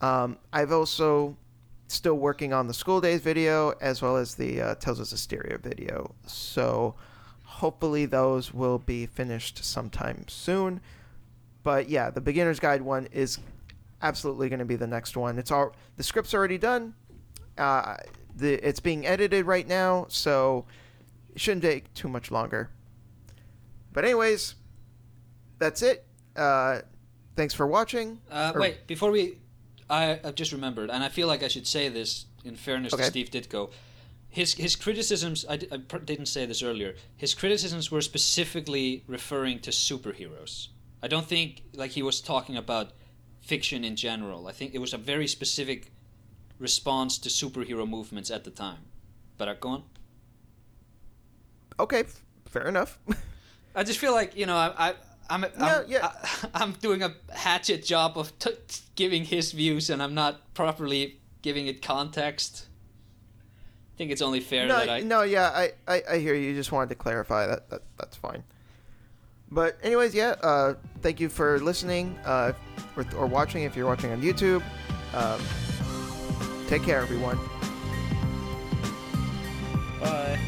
Um, I've also still working on the school days video as well as the uh, Tales of Zestiria video. So hopefully those will be finished sometime soon. But yeah, the beginner's guide one is absolutely going to be the next one. It's all the script's already done. Uh, the it's being edited right now, so it shouldn't take too much longer. But anyways, that's it. Uh, thanks for watching. Uh, Or- wait, before we, I I've just remembered, and I feel like I should say this in fairness Okay. to Steve Ditko. His his criticisms, I, pr- didn't say this earlier. His criticisms were specifically referring to superheroes. I don't think like he was talking about fiction in general. I think it was a very specific response to superhero movements at the time. But uh, go on. Okay, f- fair enough. I just feel like you know I. I I'm, I'm, Yeah, yeah. I, am doing a hatchet job of t- t- giving his views, and I'm not properly giving it context. I think it's only fair no, that I. no, yeah, I, I, I hear you. You Just wanted to clarify that. that that's fine. But anyways, yeah. Uh, thank you for listening uh, or, or, watching if you're watching on YouTube. Um, take care, everyone. Bye.